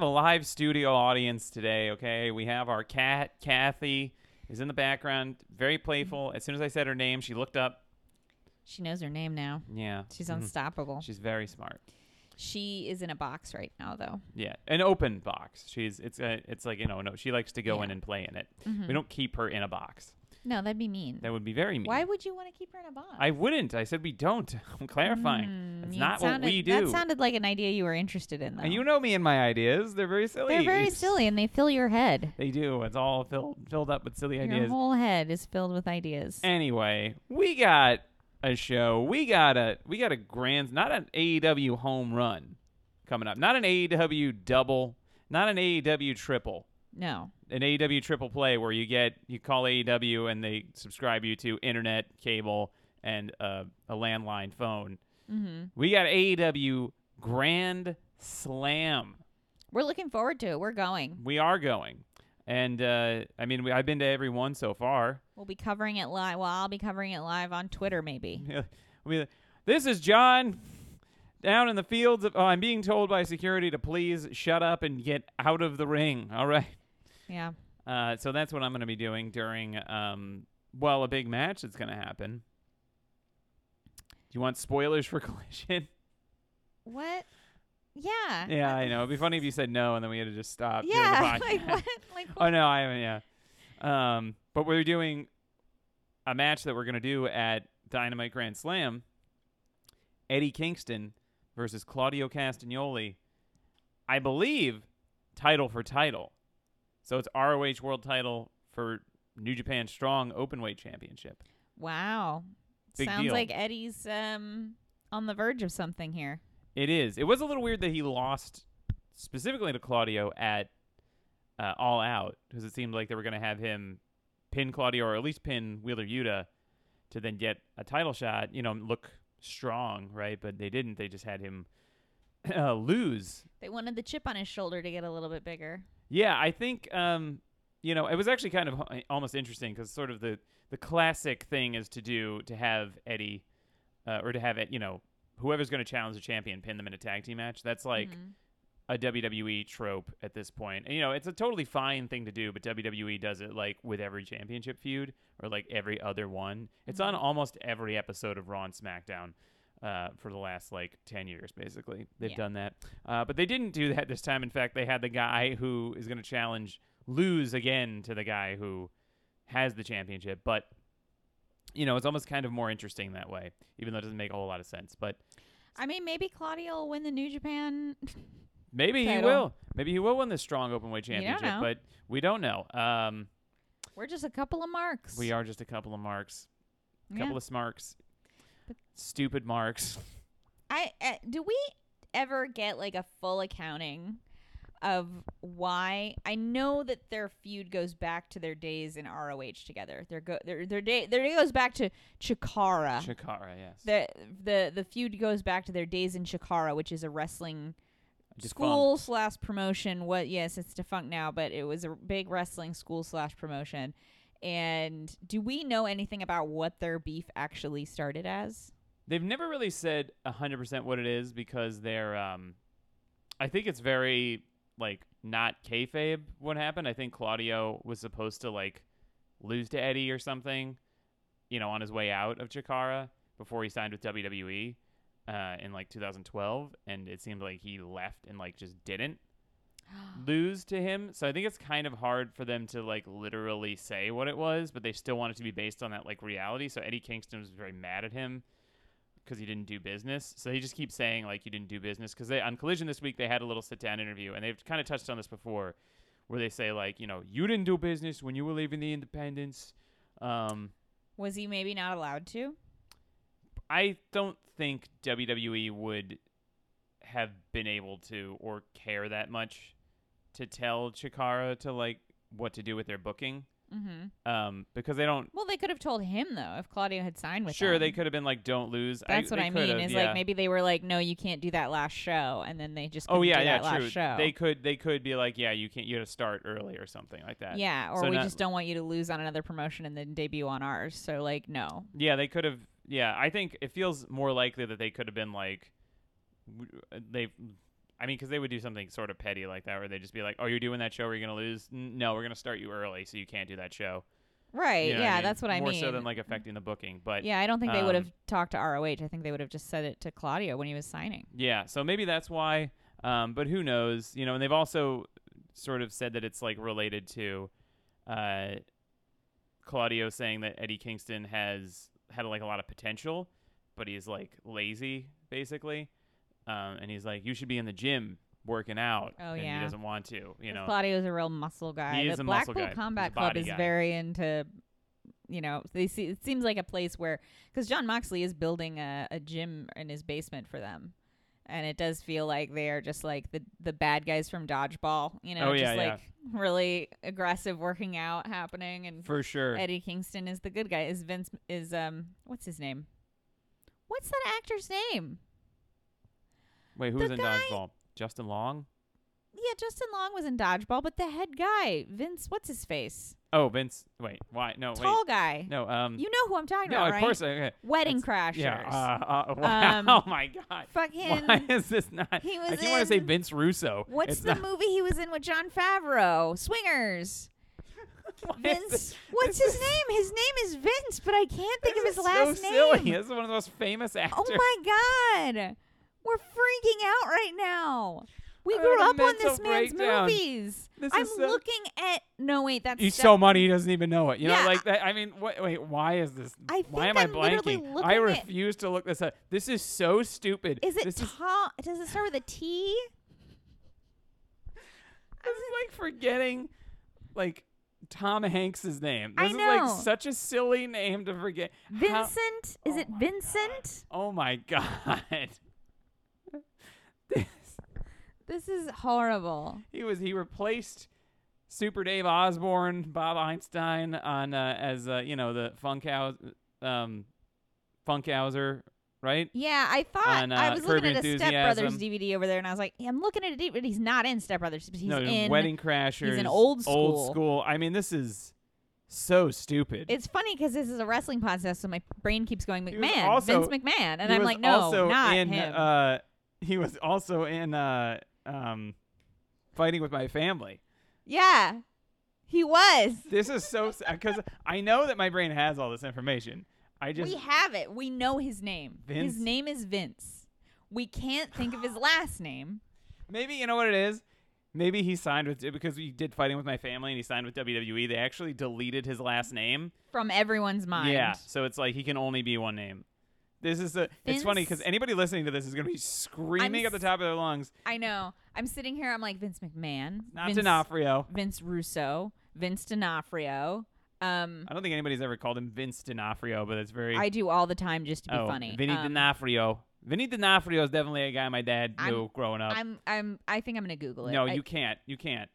have a live studio audience today. Okay, we have our cat Kathy is in the background, very playful. As soon as I said her name, she looked up. She knows her name now. Yeah, She's Mhm. unstoppable. She's very smart. She is in a box right now, though. Yeah, an open box. She's it's a, it's like you know no. She likes to go Yeah. in and play in it. Mhm. We don't keep her in a box. No, that'd be mean. That would be very mean. Why would you want to keep her in a box? I wouldn't. I said we don't. I'm clarifying. Mm, That's not sounded- what we That sounded like an idea you were interested in, though. And you know me and my ideas. They're very silly. They're very silly, and they fill your head. They do. It's all filled filled up with silly Your ideas. Your whole head is filled with ideas. Anyway, we got a show. We got a we got a grand not an AEW home run coming up. Not an AEW double, not an AEW triple. No. An AEW triple play where you get you call AEW and they subscribe you to internet, cable, and uh, a landline phone. hmm We got AEW Grand Slam. We're looking forward to it. We're going. We are going. And uh, I mean, we, I've been to every one so far. We'll be covering it live. Well, I'll be covering it live on Twitter, maybe. Yeah, this is John down in the fields. Of, oh, I'm being told by security to please shut up and get out of the ring. All right. Yeah. Uh, so that's what I'm going to be doing during, um, well, a big match that's going to happen. Do you want spoilers for Collision? What? Yeah. yeah, I know. It'd be funny if you said no and then we had to just stop. Yeah. like what? Like what? Oh no, I haven't. Yeah. Um, but we're doing a match that we're gonna do at Dynamite Grand Slam. Eddie Kingston versus Claudio Castagnoli. I believe title for title. So it's ROH World Title for New Japan Strong Openweight Championship. Wow. Big Sounds deal. like Eddie's um on the verge of something here. It is. It was a little weird that he lost specifically to Claudio at uh, All Out because it seemed like they were going to have him pin Claudio or at least pin Wheeler Yuta to then get a title shot, you know, look strong, right? But they didn't. They just had him uh, lose. They wanted the chip on his shoulder to get a little bit bigger. Yeah, I think um, you know it was actually kind of almost interesting because sort of the the classic thing is to do to have Eddie uh, or to have it, you know, whoever's going to challenge the champion pin them in a tag team match. That's like Mhm. a WWE trope at this point. And you know, it's a totally fine thing to do, but WWE does it like with every championship feud or like every other one. It's on Mhm. almost every episode of Raw and SmackDown. Uh, for the last like 10 years, basically. They've Yeah. done that. Uh, but they didn't do that this time. In fact, they had the guy who is going to challenge, lose again to the guy who has the championship. But, you know, it's almost kind of more interesting that way, even though it doesn't make a whole lot of sense. But I mean, maybe Claudio will win the New Japan. Maybe he will. Maybe he will win the strong open weight championship, but we don't know. Um, We're just a couple of marks. we are just a couple of marks, a Yeah. couple of smarks, Stupid marks. I uh, do we ever get like a full accounting of why? I know that their feud goes back to their days in ROH together. Their go their their day their day goes back to Chikara. Chikara, yes. the the the feud goes back to their days in Chikara, which is a wrestling Defunct. school slash promotion. What? Yes, it's defunct now, but it was a big wrestling school slash promotion. And do we know anything about what their beef actually started as? They've never really said hundred percent what it is because they're. Um, I think it's very like not kayfabe. What happened? I think Claudio was supposed to like lose to Eddie or something, you know, on his way out of Chikara before he signed with WWE uh, in like 2012, and it seemed like he left and like just didn't lose to him. So I think it's kind of hard for them to like literally say what it was, but they still want it to be based on that like reality. So Eddie Kingston was very mad at him because he didn't do business. So he just keeps saying like you didn't do business because they on Collision this week they had a little sit down interview and they've kind of touched on this before, where they say like you know you didn't do business when you were leaving the independents. Um, Was he maybe not allowed to? I don't think WWE would have been able to or care that much to tell Chikara to like what to do with their booking. Mm-hmm. Um, because they don't. Well, they could have told him though if Claudio had signed with Sure, them. they could have been like, "Don't lose." That's what I mean. have, Is yeah. like maybe they were like, no, you can't do that last show, and then they just Oh yeah, yeah, true. show. They could, they could be like, "Yeah, you can't. You got to start early or something like that." yeah, or So we not- just don't want you to lose on another promotion and then debut on ours. So like, no. Yeah, they could have. Yeah, I think it feels more likely that they could have been like, they. I mean, because they would do something sort of petty like that, where they'd just be like, "Oh, you're doing that show, where you're gonna lose? N- No, we're gonna start you early, so you can't do that show." Right. You know yeah, that's what I mean. More mean. so than like affecting the booking, but yeah, I don't think they would um, have talked to ROH. I think they would have just said it to Claudio when he was signing. Yeah, so maybe that's why. Um, but who knows? You know, and they've also sort of said that it's like related to uh, Claudio saying that Eddie Kingston has had like a lot of potential, but he's like lazy basically, um, and he's like, you should be in the gym working out. Oh, and yeah. he doesn't want to. You 'Cause know, Claudio's a real muscle guy. He the is a muscle guy. Combat Club is guy. very into, you know, they see it seems like a place where because Jon Moxley is building a, a gym in his basement for them, and it does feel like they are just like the the bad guys from Dodgeball. You know, Oh, just yeah, yeah. like really aggressive working out happening, and for sure. Eddie Kingston is the good guy. Is Vince is um what's his name? What's that actor's name? Wait, who's the in guy- Dodgeball? Justin Long? Yeah, Justin Long was in Dodgeball, but the head guy, Vince, what's his face? Oh, Vince. Wait, why? No, Tall guy. No, um. You know who I'm talking about. no, about, of right? course. Okay. Wedding It's- Crashers. Yeah. Uh, uh, wow. Um, oh my God. Fucking. Why is this not? He I was keep want to say in- Vince Russo. What's It's the not- movie he was in with Jon Favreau? Swingers. why is Vince. this- What's this his is- name? His name is Vince, but I can't think of this his is last so name. silly. This is one of the most famous actors. Oh my god. We're freaking out right now. We grew up on this man's breakdown. movies. This I'm so- looking at no wait, that's He's so money he doesn't even know it. You Yeah, know, like that. I mean, what, wait, why is this? I why am I I'm literally blanking? I refuse to look this up. This is so stupid. Is it This is, Tom? Does it start with a T? this is like forgetting, like Tom Hanks's name. I This is like such a silly name to forget. Vincent? Is Oh it Vincent? oh my god. This This is horrible. He was he replaced Super Dave Osborne, Bob Einstein on uh, as uh, you know the Funkhouse um Funkhouser, right? Yeah, I thought On, I uh, was Curb looking at a Step Brothers DVD over there, and I was like, yeah, I'm looking at a DVD, but he's not in Step Brothers. But he's no, in. Wedding Crashers. He's in old Old school. school. I mean, this is so stupid. It's funny because this is a wrestling podcast, so my brain keeps going McMahon, also- Vince McMahon, and I'm like, no, also not in, him. Uh, he was also in uh, um, Fighting with My Family. yeah, he was. This is so because I know that my brain has all this information. I just we have it. We know his name. Vince? His name is Vince. We can't think of his last name. Maybe you know what it is. Maybe he signed with because he did fighting with my family and he signed with WWE. They actually deleted his last name. From everyone's mind. Yeah, so it's like he can only be one name. This is a. It's funny because anybody listening to this is going to be screaming at the top of their lungs. I know. I'm sitting here. I'm like Vince McMahon. Not Vince, D'Onofrio. Vince Russo. Vince D'Onofrio. Um, I don't think anybody's ever called him Vince D'Onofrio, but it's very. I do all the time just to be oh, funny. Vinny um, D'Onofrio. Vinny D'Onofrio is definitely a guy my dad I'm- knew growing up. I'm. I'm. I think I'm gonna Google it. no, I- you can't. You can't.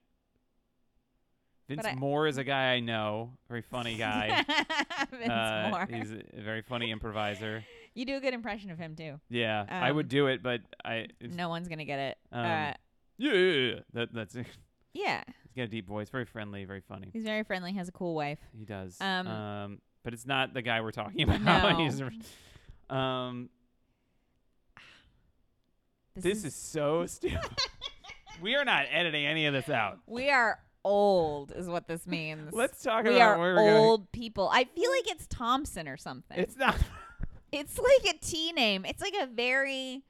Vince I- Moore is a guy I know. Very funny guy. Vince Uh, Moore. He's a very funny improviser. You do a good impression of him too. Yeah, I would Um, do it, but I. No one's gonna get it. Um, uh, Yeah, yeah, yeah, yeah. That, that's. He's yeah, he's got a deep voice. Very friendly. Very funny. he's very friendly. Has a cool wife. He does. Um, Um, but it's not the guy we're talking about. No. He's, um, this is so stupid. we are not editing any of this out. We are old, is what this means. Let's talk we about are old people. I feel like it's Thompson or something. It's not. It's like a T name. It's like a very.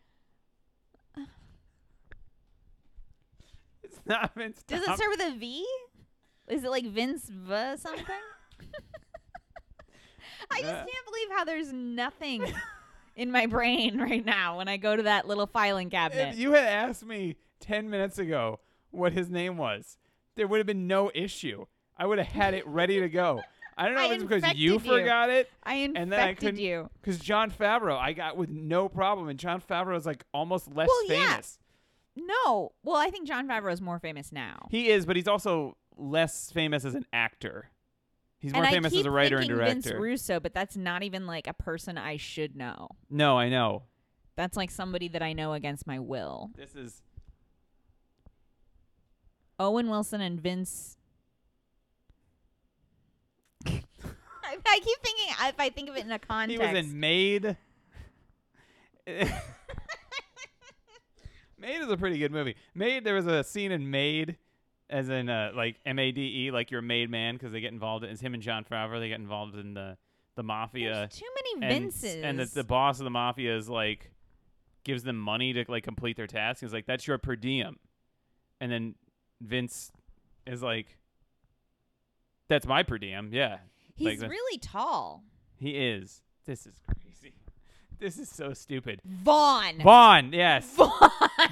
It's not Vince. Does it Tom- start with a V? Is it like Vince V something? I just Uh. can't believe how there's nothing in my brain right now when I go to that little filing cabinet. If you had asked me ten minutes ago what his name was, there would have been no issue. I would have had it ready to go. I don't know I if it's because you you. forgot it. I infected and then I couldn't- you. Because Jon Favreau, I got with no problem, and Jon Favreau is like almost less Well, yeah. famous. No. Well, I think Jon Favreau is more famous now. He is, but he's also less famous as an actor. He's more and famous as a writer and director. Vince Russo, but that's not even like a person I should know. no, I know. That's like somebody that I know against my will. This is Owen Wilson and Vince. I keep thinking if I think of it in a context. he was in Made. Made is a pretty good movie. Made there was a scene in Made, as in uh, like M A D E, like you're a made man because they get involved. It's him and Jon Favreau. They get involved in the the mafia. There's too many and, Vinces. and the, the boss of the mafia is like gives them money to like complete their task. He's like, "That's your per diem," and then Vince is like, "That's my per diem." Yeah, He's like really tall. he is. This is crazy. This is so stupid. Vaughn. Vaughn, yes. Vaughn.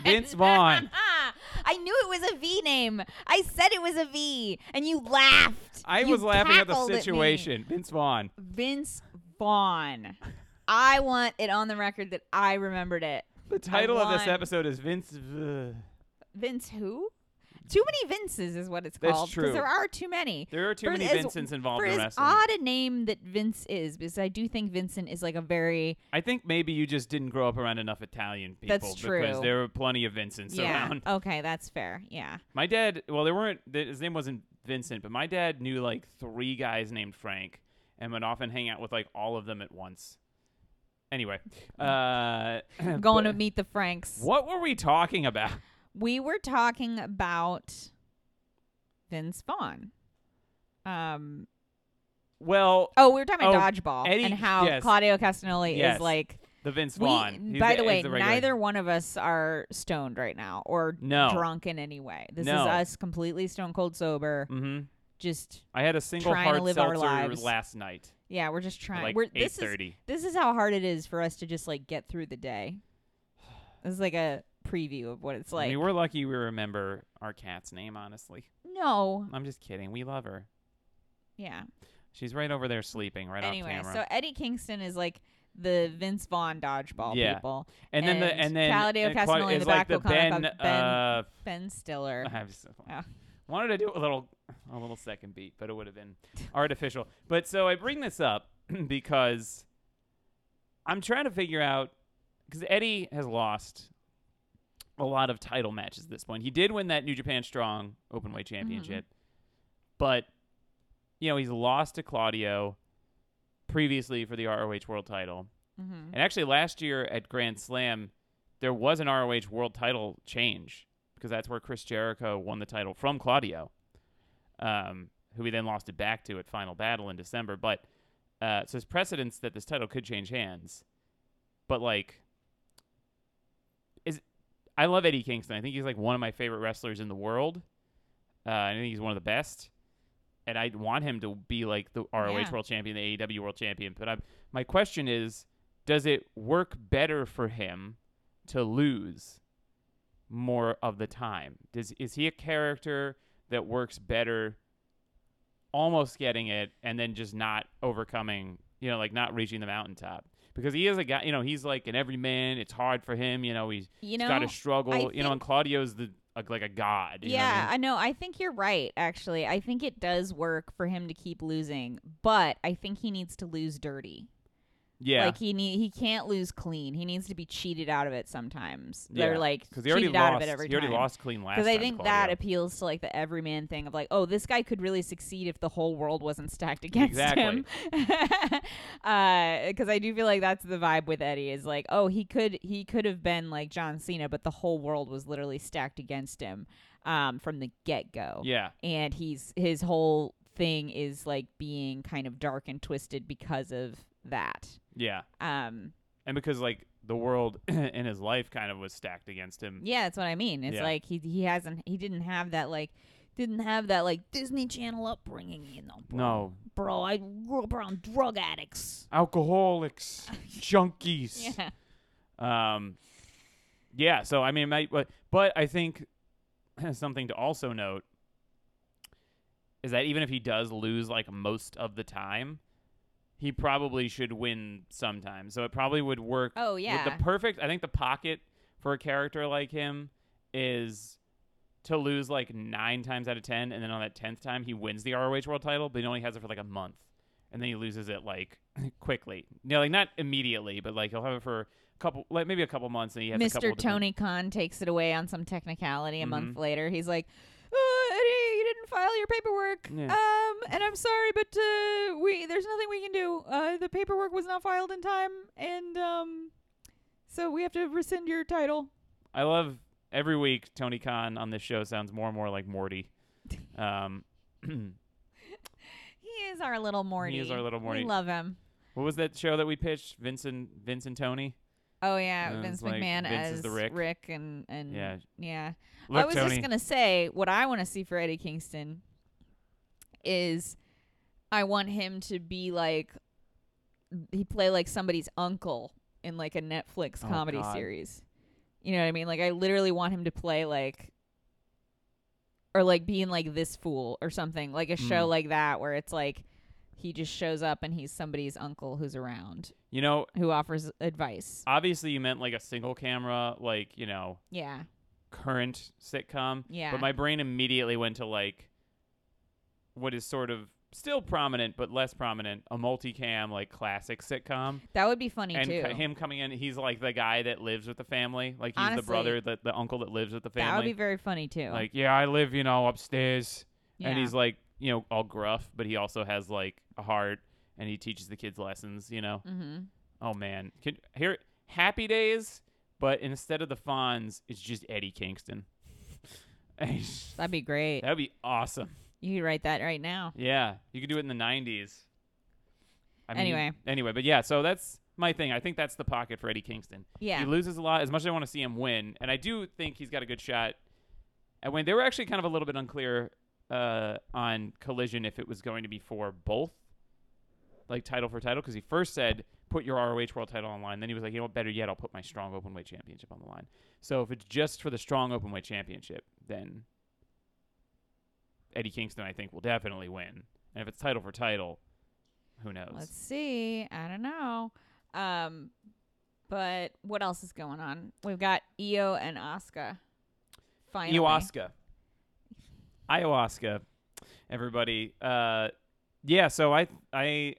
Vince Vaughn. I knew it was a V name. I said it was a V, and you laughed. I You was laughing at the situation. Vince Vaughn. Vince Vaughn. I want it on the record that I remembered it. The title of this episode is Vince. V- Vince who? Too many Vinces is what it's That's called. true. there are too many. There are too For many as- Vincents involved For in as wrestling. odd a name that Vince is, because I do think Vincent is like a very I think maybe you just didn't grow up around enough Italian people That's because true. there were plenty of Vincents yeah. around. Okay, that's fair. Yeah. My dad, well, there weren't. th- His name wasn't Vincent, but my dad knew like three guys named Frank, and would often hang out with like all of them at once. Anyway, uh, Going but to meet the Franks. What were we talking about? We were talking about Vince Vaughn. Um. Well, Oh, we were talking about Oh, dodgeball Eddie- and how yes. Claudio Castagnoli Yes. is like. the Vince Vaughn. He's by the, the way, the neither one of us are stoned right now or No. drunk in any way. This No. is us completely stone cold sober. Mhm. Just I had a single hard live our seltzer lives. last night, yeah, we're just trying. like we're this is this is how hard it is for us to just like get through the day. This is like a preview of what it's I like. mean, we're lucky we remember our cat's name. Honestly, no, I'm just kidding. We love her. yeah. She's right over there sleeping, right anyway, off camera. so Eddie Kingston is like the Vince Vaughn dodgeball Yeah. people. and then the and and then Claudio and Castagnoli in the like back the will kind Ben. of have Ben- uh, Ben Stiller. I have so- Oh. wanted to do a little a little second beat, but it would have been artificial. But so I bring this up because I'm trying to figure out because Eddie has lost a lot of title matches at this point. He did win that New Japan Strong Openweight Championship, but you know he's lost to Claudio previously for the ROH World Title. hmm And actually, last year at Grand Slam, there was an ROH World Title change because that's where Chris Jericho won the title from Claudio, um, who he then lost it back to at Final Battle in December. But uh, so there's precedence that this title could change hands. But like, I love Eddie Kingston. I think he's like one of my favorite wrestlers in the world. Uh, I think he's one of the best. And I want him to be like the ROH Yeah. World Champion, the AEW World Champion. But I'm, my question is, does it work better for him to lose more of the time? Does is he a character that works better almost getting it and then just not overcoming, you know, like not reaching the mountaintop? Because he is a guy, you know, he's like an everyman. It's hard for him, you know, he's, You he's know, got to struggle, I you know, and think- Claudio's the like, like a god. you know I yeah, mean? I know. I think you're right. Actually, I think it does work for him to keep losing, but I think he needs to lose dirty. Yeah. Like he need he can't lose clean. He needs to be cheated out of it sometimes. Yeah, They're like because he already cheated lost. out of it every he already time. lost clean last time. Because I time, think that appeals to like the everyman thing of like, oh, this guy could really succeed if the whole world wasn't stacked against him. Exactly. Because I do feel like that's the vibe with Eddie is like, oh, he could he could have been like John Cena, but the whole world was literally stacked against him um, from the get go. yeah. and he's his whole thing is like being kind of dark and twisted because of that. Yeah. Um, And because like the world in his life kind of was stacked against him. yeah, that's what I mean. It's Yeah. like he he hasn't he didn't have that like didn't have that like Disney Channel upbringing, you know. Bro. No. bro, I grew up around drug addicts. Alcoholics, junkies. Yeah, Um, yeah. So I mean, but but I think something to also note is that even if he does lose like most of the time, he probably should win sometimes. So it probably would work. Oh with yeah. the perfect. I think the pocket for a character like him is to lose like nine times out of ten, and then on that tenth time he wins the ROH World Title, but he only has it for like a month, and then he loses it like quickly. You know, like not immediately, but like he'll have it for a couple, like maybe a couple months, and he has a couple Mr. different- Tony Khan takes it away on some technicality a month Mhm. later. He's like, you didn't file your paperwork. Yeah. Um, and I'm sorry, but uh, we there's nothing we can do. Uh, the paperwork was not filed in time, and um, so we have to rescind your title. I love every week Tony Khan on this show sounds more and more like Morty. Um, He is our little Morty. He is our little Morty. We love him. what was that show that we pitched? Vincent, Vincent Tony. Oh yeah, Uh, Vince like McMahon Vince as the Rick. and and Yeah. yeah. Look, I was Tony. just gonna say what I want to see for Eddie Kingston is I want him to be like he play like somebody's uncle in like a Netflix Oh, comedy God. series. You know what I mean? Like I literally want him to play like or like being like this fool or something like a show Mm. like that where it's like he just shows up and he's somebody's uncle who's around You know, who offers advice. obviously you meant like a single camera, like you know, Yeah. current sitcom. Yeah. But my brain immediately went to like what is sort of still prominent but less prominent, a multicam like classic sitcom. That would be funny and too. c- him coming in, he's like the guy that lives with the family, like he's the brother, the, the uncle that lives with the family that would be very funny too. like, yeah, I live, you know, upstairs, yeah. and he's like, you know, all gruff, but he also has like a heart, and he teaches the kids lessons. You know, mm-hmm. oh man, Can, here, Happy Days, but instead of the Fonz, it's just Eddie Kingston. That'd be great. That would be awesome. You could write that right now. Yeah, you could do it in the '90s. I mean, Anyway. anyway, but yeah, so that's my thing. I think that's the pocket for Eddie Kingston. Yeah. He loses a lot. As much as I want to see him win, and I do think he's got a good shot at win. They were actually kind of a little bit unclear uh, on Collision if it was going to be for both, like title for title, because he first said put your ROH World Title on line. Then he was like, you know what, better yet, I'll put my Strong Openweight Championship on the line. So if it's just for the Strong Openweight Championship, then Eddie Kingston, I think, will definitely win. And if it's title for title, who knows? Let's see. I don't know. Um, but what else is going on? We've got Iyo and Asuka. Finally. Ayahuasca. Ayahuasca. Everybody. Uh, yeah. So I I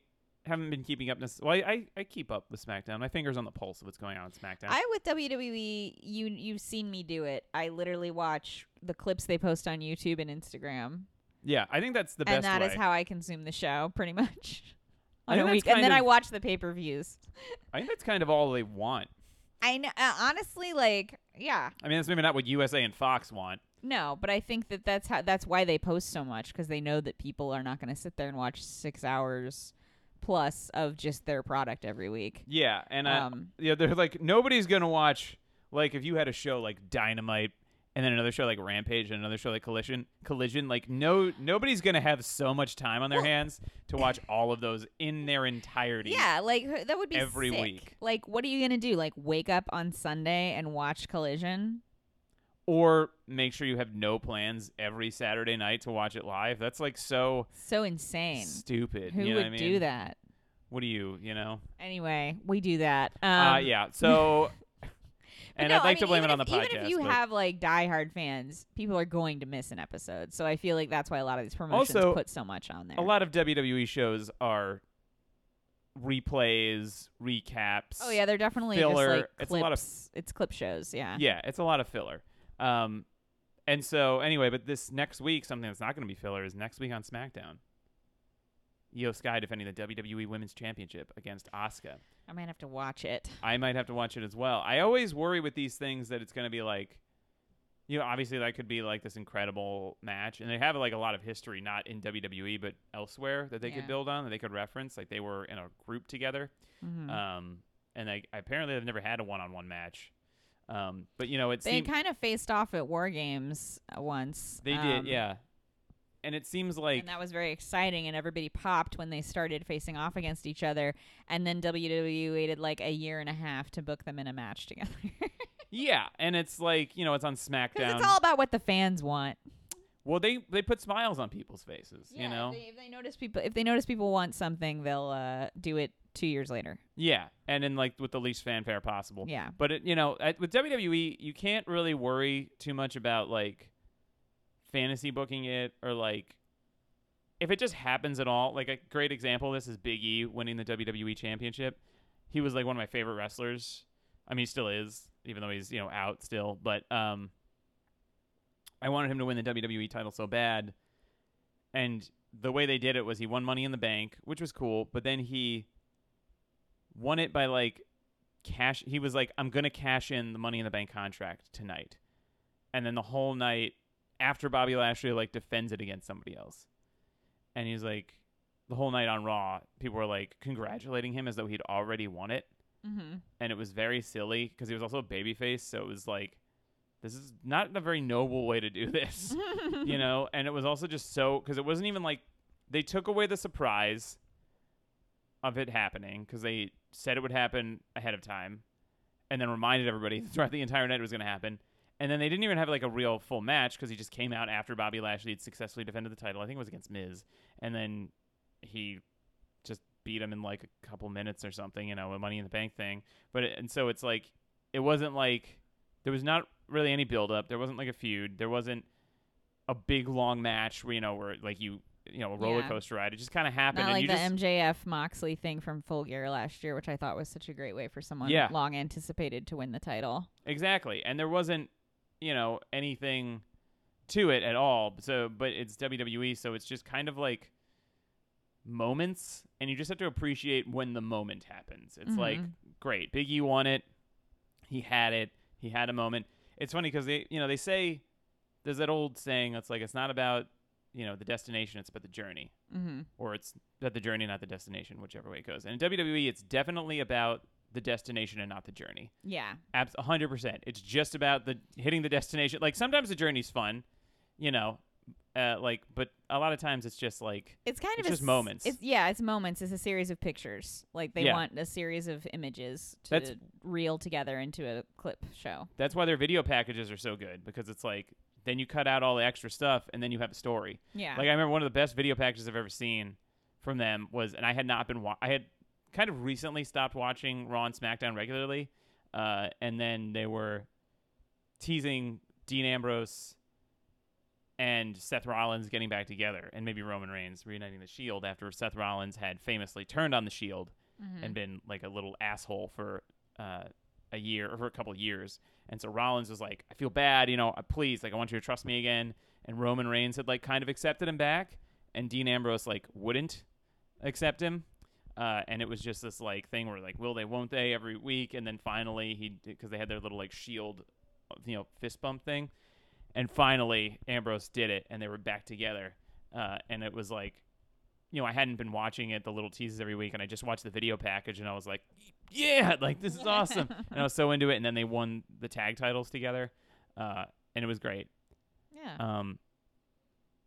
haven't been keeping up. This, well, I, I I keep up with SmackDown. My fingers on the pulse of what's going on in SmackDown. I with WWE, you you've seen me do it. I literally watch the clips they post on YouTube and Instagram, yeah, I think that's the best and that is way. how I consume the show, pretty much. On a week, and then I watch the pay per views. I think that's kind of all they want. I know, uh, honestly, like, yeah, I mean, that's maybe not what USA and Fox want. No, but I think that that's how that's why they post so much because they know that people are not going to sit there and watch six hours plus of just their product every week. Yeah, and uh, Um, yeah, they're like nobody's gonna watch. Like if you had a show like Dynamite, and then another show like Rampage, and another show like Collision, Collision, like no, nobody's gonna have so much time on their Well- hands to watch all of those in their entirety. Yeah, like that would be Every sick. week. Like, what are you gonna do? Like, wake up on Sunday and watch Collision? Or make sure you have no plans every Saturday night to watch it live. That's like so So insane. stupid. Who you know would what I mean? do that? What do you, you know? Anyway, we do that. Um, uh, yeah. So, and no, I'd I like to blame it on if, the podcast. Even if you but- have like diehard fans, people are going to miss an episode. So I feel like that's why a lot of these promotions Also, put so much on there. a lot of WWE shows are replays, recaps. Oh yeah, they're definitely filler. just like It's a lot of- it's clip shows. Yeah. Yeah, it's a lot of filler. Um, and so anyway, but this next week, something that's not going to be filler is next week on SmackDown. Iyo Sky defending the WWE Women's Championship against Asuka. I might have to watch it. I might have to watch it as well. I always worry with these things that it's going to be like, you know, obviously that could be like this incredible match, and they have like a lot of history, not in WWE but elsewhere that they Yeah. could build on, that they could reference. Like they were in a group together, Mhm. um, and they apparently they've never had a one-on-one match. Um, but you know, it they seemed kind of faced off at War Games uh, once. they um, did, yeah. And it seems like and that was very exciting, and everybody popped when they started facing off against each other. And then WWE waited like a year and a half to book them in a match together. yeah, and it's like you know it's on SmackDown. it's all about what the fans want. well, they they put smiles on people's faces, Yeah, you know. if they, if they notice people, if they notice people want something, they'll uh, do it two years later. Yeah, and in like with the least fanfare possible. Yeah. But it, you know, at, with WWE, you can't really worry too much about like fantasy booking it or like if it just happens at all. Like a great example of this is Big E winning the WWE Championship. He was like one of my favorite wrestlers. I mean, he still is, even though he's you know out still. But um, I wanted him to win the WWE title so bad, and the way they did it was he won Money in the Bank, which was cool. But then he won it by like cash he was like i'm gonna cash in the money in the bank contract tonight and then the whole night after Bobby Lashley like defends it against somebody else, and he's like the whole night on Raw, people were like congratulating him as though he'd already won it, Mm-hmm. and it was very silly because he was also a babyface, so it was like this is not a very noble way to do this, you know. And it was also just so because it wasn't even like they took away the surprise of it happening because they said it would happen ahead of time, and then reminded everybody throughout the entire night it was going to happen. And then they didn't even have like a real full match because he just came out after Bobby Lashley had successfully defended the title. I think it was against Miz, and then he just beat him in like a couple minutes or something, you know, a Money in the Bank thing. But it, and so it's like it wasn't like there was not really any build up. There wasn't like a feud. There wasn't a big long match where you know where like you you know a roller Yeah. coaster ride. It just kind of happened, Not and like the just MJF Moxley thing from Full Gear last year, which I thought was such a great way for someone Yeah. long anticipated to win the title. exactly. And there wasn't you know anything to it at all. So, but it's WWE, so it's just kind of like moments, and you just have to appreciate when the moment happens. It's like Mhm. great, Big E won it. He had it. He had a moment. It's funny because they, you know, they say there's that old saying that's like it's not about you know the destination, it's about the journey, Mm-hmm. or it's about the journey, not the destination, whichever way it goes. And in WWE, it's definitely about the destination and not the journey. Yeah. Abs- 100%. It's just about the hitting the destination. Like sometimes the journey's fun, you know, uh, like, but a lot of times it's just like, It's kind It's of just s- moments. It's yeah, it's moments. It's a series of pictures. Like they Yeah. want a series of images to That's- reel together into a clip show. that's why their video packages are so good because it's like, then you cut out all the extra stuff and then you have a story. Yeah. Like I remember one of the best video packages I've ever seen from them was, and I had not been, wa- I had kind of recently stopped watching Raw and SmackDown regularly, uh, and then they were teasing Dean Ambrose and Seth Rollins getting back together, and maybe Roman Reigns reuniting the Shield after Seth Rollins had famously turned on the Shield Mhm. and been like a little asshole for uh, a year or for a couple years. And so Rollins was like, I feel bad, you know, uh, please, like, I want you to trust me again. And Roman Reigns had like kind of accepted him back, and Dean Ambrose like wouldn't accept him. Uh, and it was just this like thing where like, will they, won't they, every week, and then finally he, because they had their little like shield, you know, fist bump thing, and finally Ambrose did it, and they were back together. Uh, and it was like, you know, I hadn't been watching it, the little teases every week, and I just watched the video package, and I was like, yeah, like this is awesome, and I was so into it. And then they won the tag titles together, uh, and it was great. yeah. Um,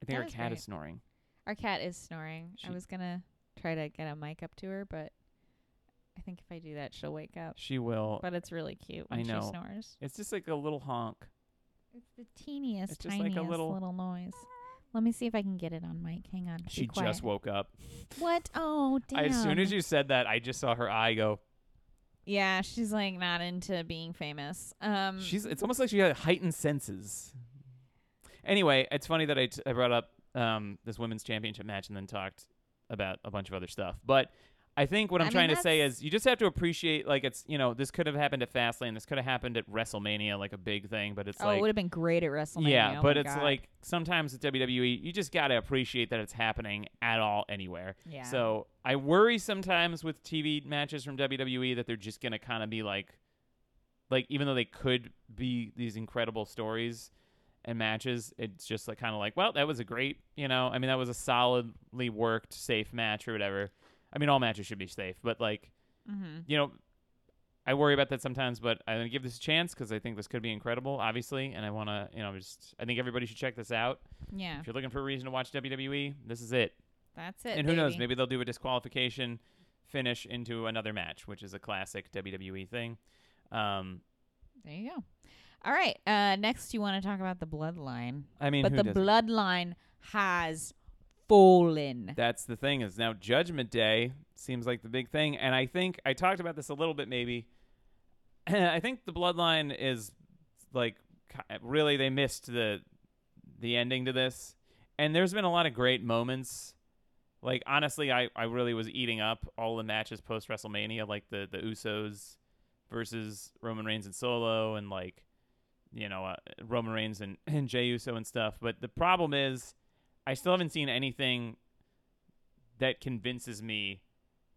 I think That our cat great. is snoring. Our cat is snoring. She- I was gonna try to get a mic up to her, but I think if I do that, she'll wake up. She will. But it's really cute I when know. she snores. It's just like a little honk. It's the teeniest, It's just like tiniest a little- little noise. Let me see if I can get it on mic. Hang on. She just woke up. What? Oh, damn. As soon as you said that, I just saw her eye go. Yeah, she's like not into being famous. Um, She's. It's almost like she had heightened senses. Anyway, it's funny that I, t- I brought up um, this women's championship match and then talked about a bunch of other stuff. But I think what I I'm mean, trying to say is you just have to appreciate like it's you know this could have happened at Fastlane, this could have happened at WrestleMania, like a big thing. But it's oh, like it would have been great at WrestleMania. Yeah, Oh but it's God. like sometimes at WWE, you just got to appreciate that it's happening at all anywhere. yeah. So I worry sometimes with TV matches from WWE that they're just going to kind of be like, like, even though they could be these incredible stories and matches, it's just like kind of like, well, that was a great, you know, I mean, that was a solidly worked, safe match or whatever. I mean, all matches should be safe, but like, hmm you know, I worry about that sometimes, but I'm gonna give this a chance because I think this could be incredible, obviously, and I want to, you know, just I think everybody should check this out. yeah, If you're looking for a reason to watch WWE, this is it. that's it. and who knows, maybe they'll do a disqualification finish into another match, which is a classic WWE thing. Um, There you go. All right. Uh, next, you want to talk about the bloodline, I mean, but the doesn't? bloodline has fallen. That's the thing is now Judgment Day seems like the big thing, and I think I talked about this a little bit maybe. I think the Bloodline is like really they missed the the ending to this, and there's been a lot of great moments. Like honestly, I I really was eating up all the matches post WrestleMania, like the the Usos versus Roman Reigns and Solo, and like you know uh, Roman Reigns and and Jey Uso and stuff. But the problem is. I still haven't seen anything that convinces me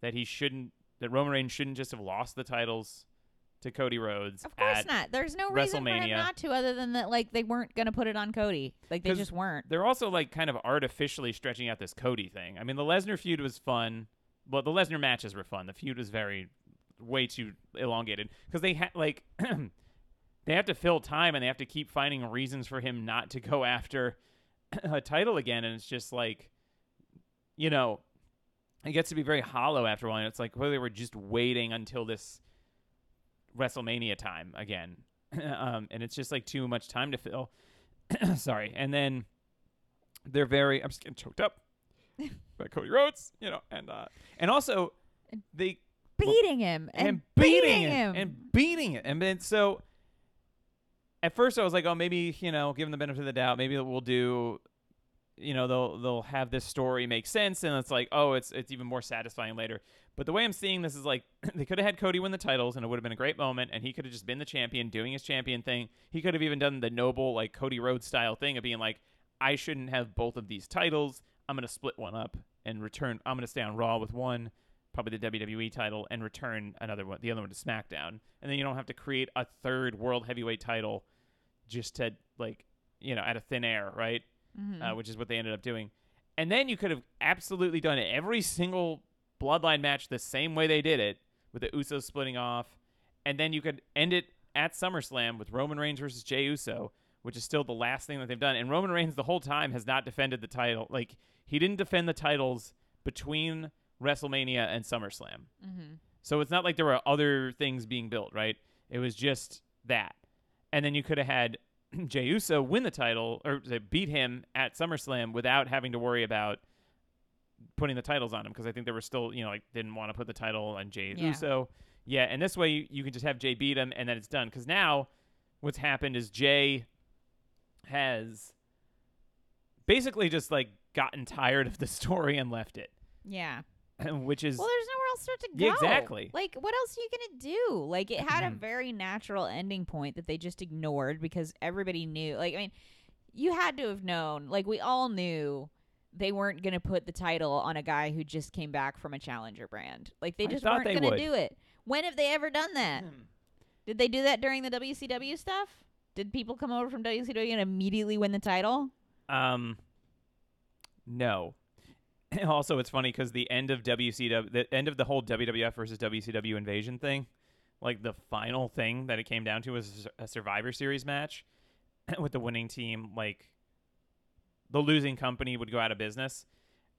that he shouldn't that Roman Reigns shouldn't just have lost the titles to Cody Rhodes. Of course not. There's no reason for him not to, other than that, like they weren't gonna put it on Cody. Like they just weren't. They're also like kind of artificially stretching out this Cody thing. I mean, the Lesnar feud was fun. Well, the Lesnar matches were fun. The feud was very way too elongated because they had like they have to fill time and they have to keep finding reasons for him not to go after a title again, and it's just like, you know, it gets to be very hollow after a while. And it's like whether they were just waiting until this WrestleMania time again, um, and it's just like too much time to fill. Sorry, and then they're very. I'm just getting choked up by Cody Rhodes, you know, and uh, and also they beating him and, and, beating him. him and beating it, and then so. At first, I was like, "Oh, maybe you know, give them the benefit of the doubt. Maybe we'll do, you know, they'll they'll have this story make sense." And it's like, "Oh, it's it's even more satisfying later." But the way I'm seeing this is like they could have had Cody win the titles, and it would have been a great moment, and he could have just been the champion, doing his champion thing. He could have even done the noble like Cody Rhodes style thing of being like, "I shouldn't have both of these titles. I'm gonna split one up and return. I'm gonna stay on Raw with one." Probably the WWE title and return another one, the other one to SmackDown, and then you don't have to create a third World Heavyweight title just to like you know out of thin air, right? Mhm. uh, which is what they ended up doing. And then you could have absolutely done every single bloodline match the same way they did it, with the Usos splitting off, and then you could end it at SummerSlam with Roman Reigns versus Jey Uso, which is still the last thing that they've done. And Roman Reigns the whole time has not defended the title. Like he didn't defend the titles between WrestleMania and SummerSlam. Mhm. So it's not like there were other things being built, right? It was just that. And then you could have had Jey Uso win the title or beat him at SummerSlam without having to worry about putting the titles on him because I think they were still, you know, like didn't want to put the title on Jey Yeah. Uso. Yeah, and this way you, you can just have Jey beat him and then it's done. Because now what's happened is Jey has basically just like gotten tired of the story and left it, Yeah. which is Well, there's nowhere else for it to go. Yeah, exactly. Like, what else are you gonna do? Like, it had a very natural ending point that they just ignored because everybody knew. Like, I mean, you had to have known. Like, we all knew they weren't gonna put the title on a guy who just came back from a challenger brand. Like, they I just weren't they gonna would. do it. When have they ever done that? Did they do that during the WCW stuff? Did people come over from WCW and immediately win the title? Um, no. also, it's funny because the end of WCW, the end of the whole WWF versus WCW invasion thing, like the final thing that it came down to was a Survivor Series match with the winning team. Like the losing company would go out of business,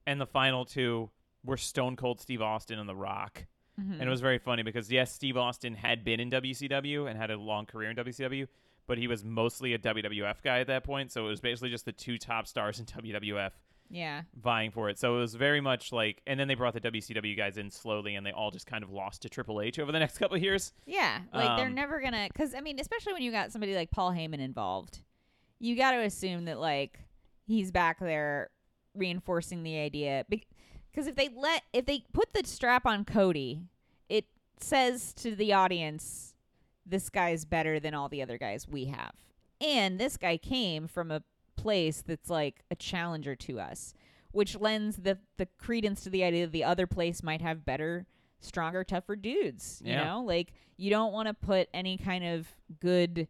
and the final two were Stone Cold Steve Austin and The Rock. Mhm. And it was very funny because yes, Steve Austin had been in WCW and had a long career in WCW, but he was mostly a WWF guy at that point. So it was basically just the two top stars in WWF yeah. vying for it. So it was very much like, and then they brought the WCW guys in slowly, and they all just kind of lost to Triple H over the next couple of years. Yeah, like they're Um, never gonna. Because I mean, especially when you got somebody like Paul Heyman involved, you got to assume that like he's back there reinforcing the idea. Because if they let, if they put the strap on Cody, it says to the audience, "This guy's better than all the other guys we have," and this guy came from a place that's like a challenger to us, which lends the the credence to the idea that the other place might have better, stronger, tougher dudes. You Yeah. know, like you don't want to put any kind of good,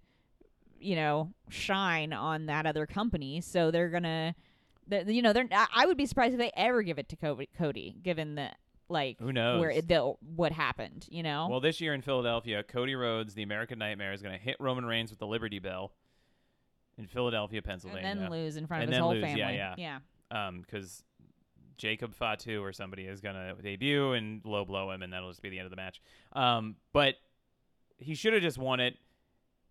you know, shine on that other company, so they're gonna. The, you know, they're. I would be surprised if they ever give it to Cody, Cody given the like Who knows? where it, the, what happened. You know, Well, this year in Philadelphia, Cody Rhodes, the American Nightmare, is going to hit Roman Reigns with the Liberty Bell in Philadelphia, Pennsylvania, and then lose in front And of his whole lose, yeah, family. yeah. yeah. um, because Jacob Fatu or somebody is gonna debut and low blow him, and that'll just be the end of the match. Um, but he should have just won it,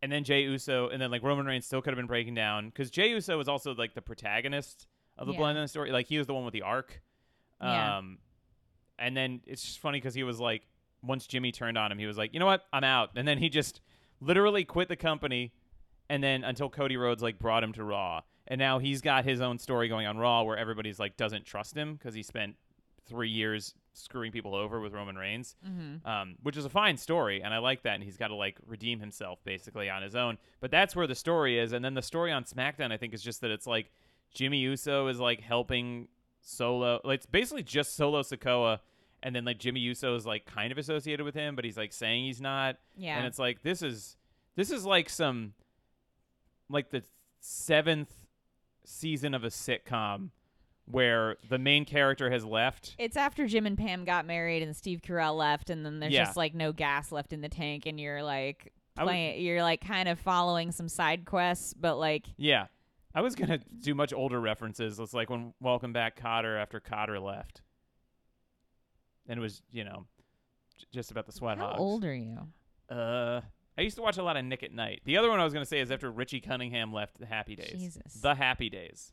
and then Jey Uso, and then like Roman Reigns still could have been breaking down because Jey Uso was also like the protagonist of the Yeah. Bloodline story. Like he was the one with the arc. Yeah. Um, and then it's just funny because he was like, once Jimmy turned on him, he was like, you know what, I'm out, and then he just literally quit the company and then until Cody Rhodes like brought him to Raw, and now he's got his own story going on Raw where everybody's like doesn't trust him because he spent three years screwing people over with Roman Reigns, Mm-hmm. um, which is a fine story, and I like that. And he's got to like redeem himself basically on his own. But that's where the story is, and then the story on SmackDown I think is just that it's like Jimmy Uso is like helping Solo. Like it's basically just Solo Sikoa and then like Jimmy Uso is like kind of associated with him, but he's like saying he's not. Yeah. And it's like this is this is like some like the seventh season of a sitcom where the main character has left. It's after Jim and Pam got married and Steve Carell left, and then there's Yeah. just like no gas left in the tank, and you're like playing, you're like kind of following some side quests, but like Yeah. I was gonna do much older references. It's like when Welcome Back Kotter after Kotter left. And it was, you know, j- just about the sweat how hogs. old are you? Uh I used to watch a lot of Nick at Night. The other one I was gonna say is after Richie Cunningham left the Happy Days. Jesus. The Happy Days.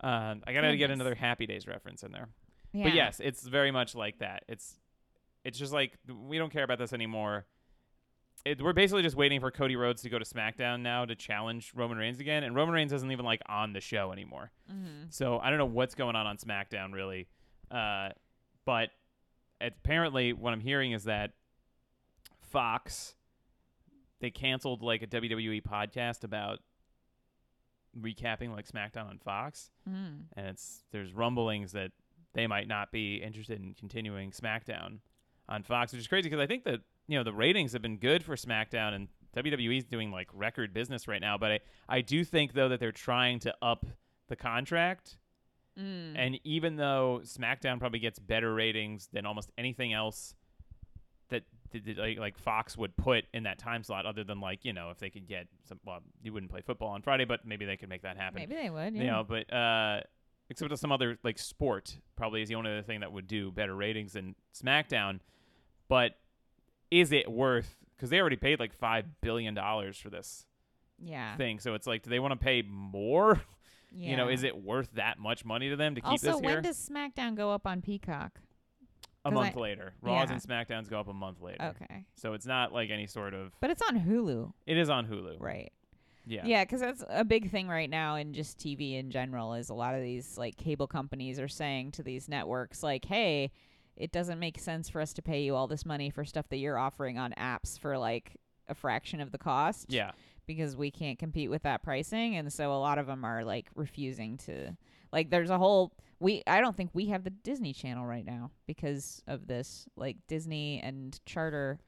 Um, I gotta get another Happy Days reference in there. yeah. But yes, it's very much like that. It's it's just like we don't care about this anymore. It, we're basically just waiting for Cody Rhodes to go to SmackDown now to challenge Roman Reigns again, and Roman Reigns isn't even like on the show anymore. Mhm. So I don't know what's going on on SmackDown really, uh, but apparently what I'm hearing is that Fox they canceled like a WWE podcast about recapping like SmackDown on Fox Mm. and it's there's rumblings that they might not be interested in continuing SmackDown on Fox, which is crazy because I think that you know the ratings have been good for SmackDown and WWE's doing like record business right now. But I I do think though that they're trying to up the contract, Mm. and even though SmackDown probably gets better ratings than almost anything else like, like Fox would put in that time slot, other than like you know if they could get some well you wouldn't play football on Friday, but maybe they could make that happen Maybe they would. Yeah. you know, but uh, except for some other like sport, probably is the only other thing that would do better ratings than SmackDown. But is it worth? Because they already paid like five billion dollars for this yeah. thing, so it's like, do they want to pay more? yeah. You know, is it worth that much money to them to keep also this here? Also, when does SmackDown go up on Peacock? A 'cause I- month later, Raws yeah. and Smackdowns go up a month later. Okay, So it's not like any sort of. but it's on Hulu, It is on Hulu. right? Yeah. Yeah, because that's a big thing right now in just TV in general. Is a lot of these like cable companies are saying to these networks like, "Hey, it doesn't make sense for us to pay you all this money for stuff that you're offering on apps for like a fraction of the cost." Yeah. because we can't compete with that pricing and so a lot of them are like refusing to like there's a whole we I don't think we have the Disney channel right now because of this. Like Disney and Charter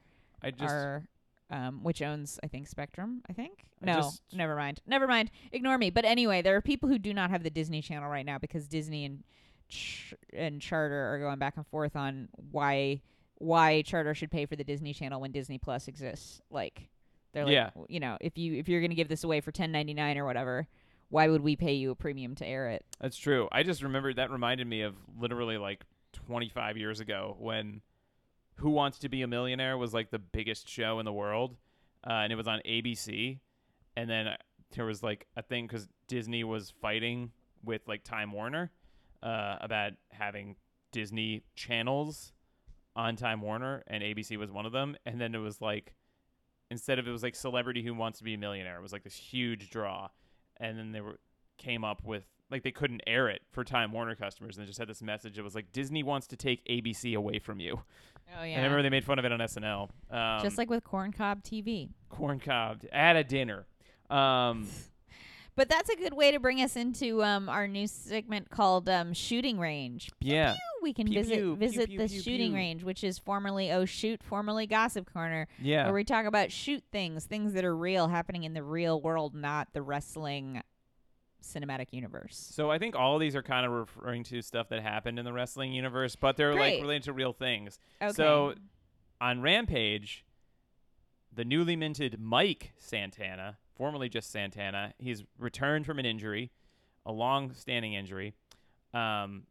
I just. are um which owns I think Spectrum I think? I no just- never mind. Never mind. Ignore me. But anyway there are people who do not have the Disney channel right now because Disney and Ch- and Charter are going back and forth on why why Charter should pay for the Disney channel when Disney Plus exists. Like they're like Yeah. you know if you if you're going to give this away for 10.99 or whatever why would we pay you a premium to air it That's true. I just remembered that reminded me of literally like 25 years ago when Who Wants to Be a Millionaire was like the biggest show in the world, uh, and it was on ABC. And then there was like a thing because Disney was fighting with like Time Warner uh, about having Disney channels on Time Warner, and ABC was one of them. And then it was like instead of it was like Celebrity Who Wants to Be a Millionaire, it was like this huge draw, and then they were came up with like they couldn't air it for Time Warner customers, and they just had this message. that was like Disney wants to take ABC away from you. oh And I remember they made fun of it on SNL. Um, just like with corn cob TV corn cob at a dinner. Um, but that's a good way to bring us into um our new segment called um shooting range yeah, we can Pew, visit visit the shooting range, which is formerly Oh Shoot, formerly Gossip Corner, yeah. where we talk about shoot things, things that are real, happening in the real world, not the wrestling cinematic universe. So I think all of these are kind of referring to stuff that happened in the wrestling universe, but they're Great. like related to real things. Okay. So on Rampage, the newly minted Mike Santana, formerly just Santana, he's returned from an injury, a long-standing injury. Um,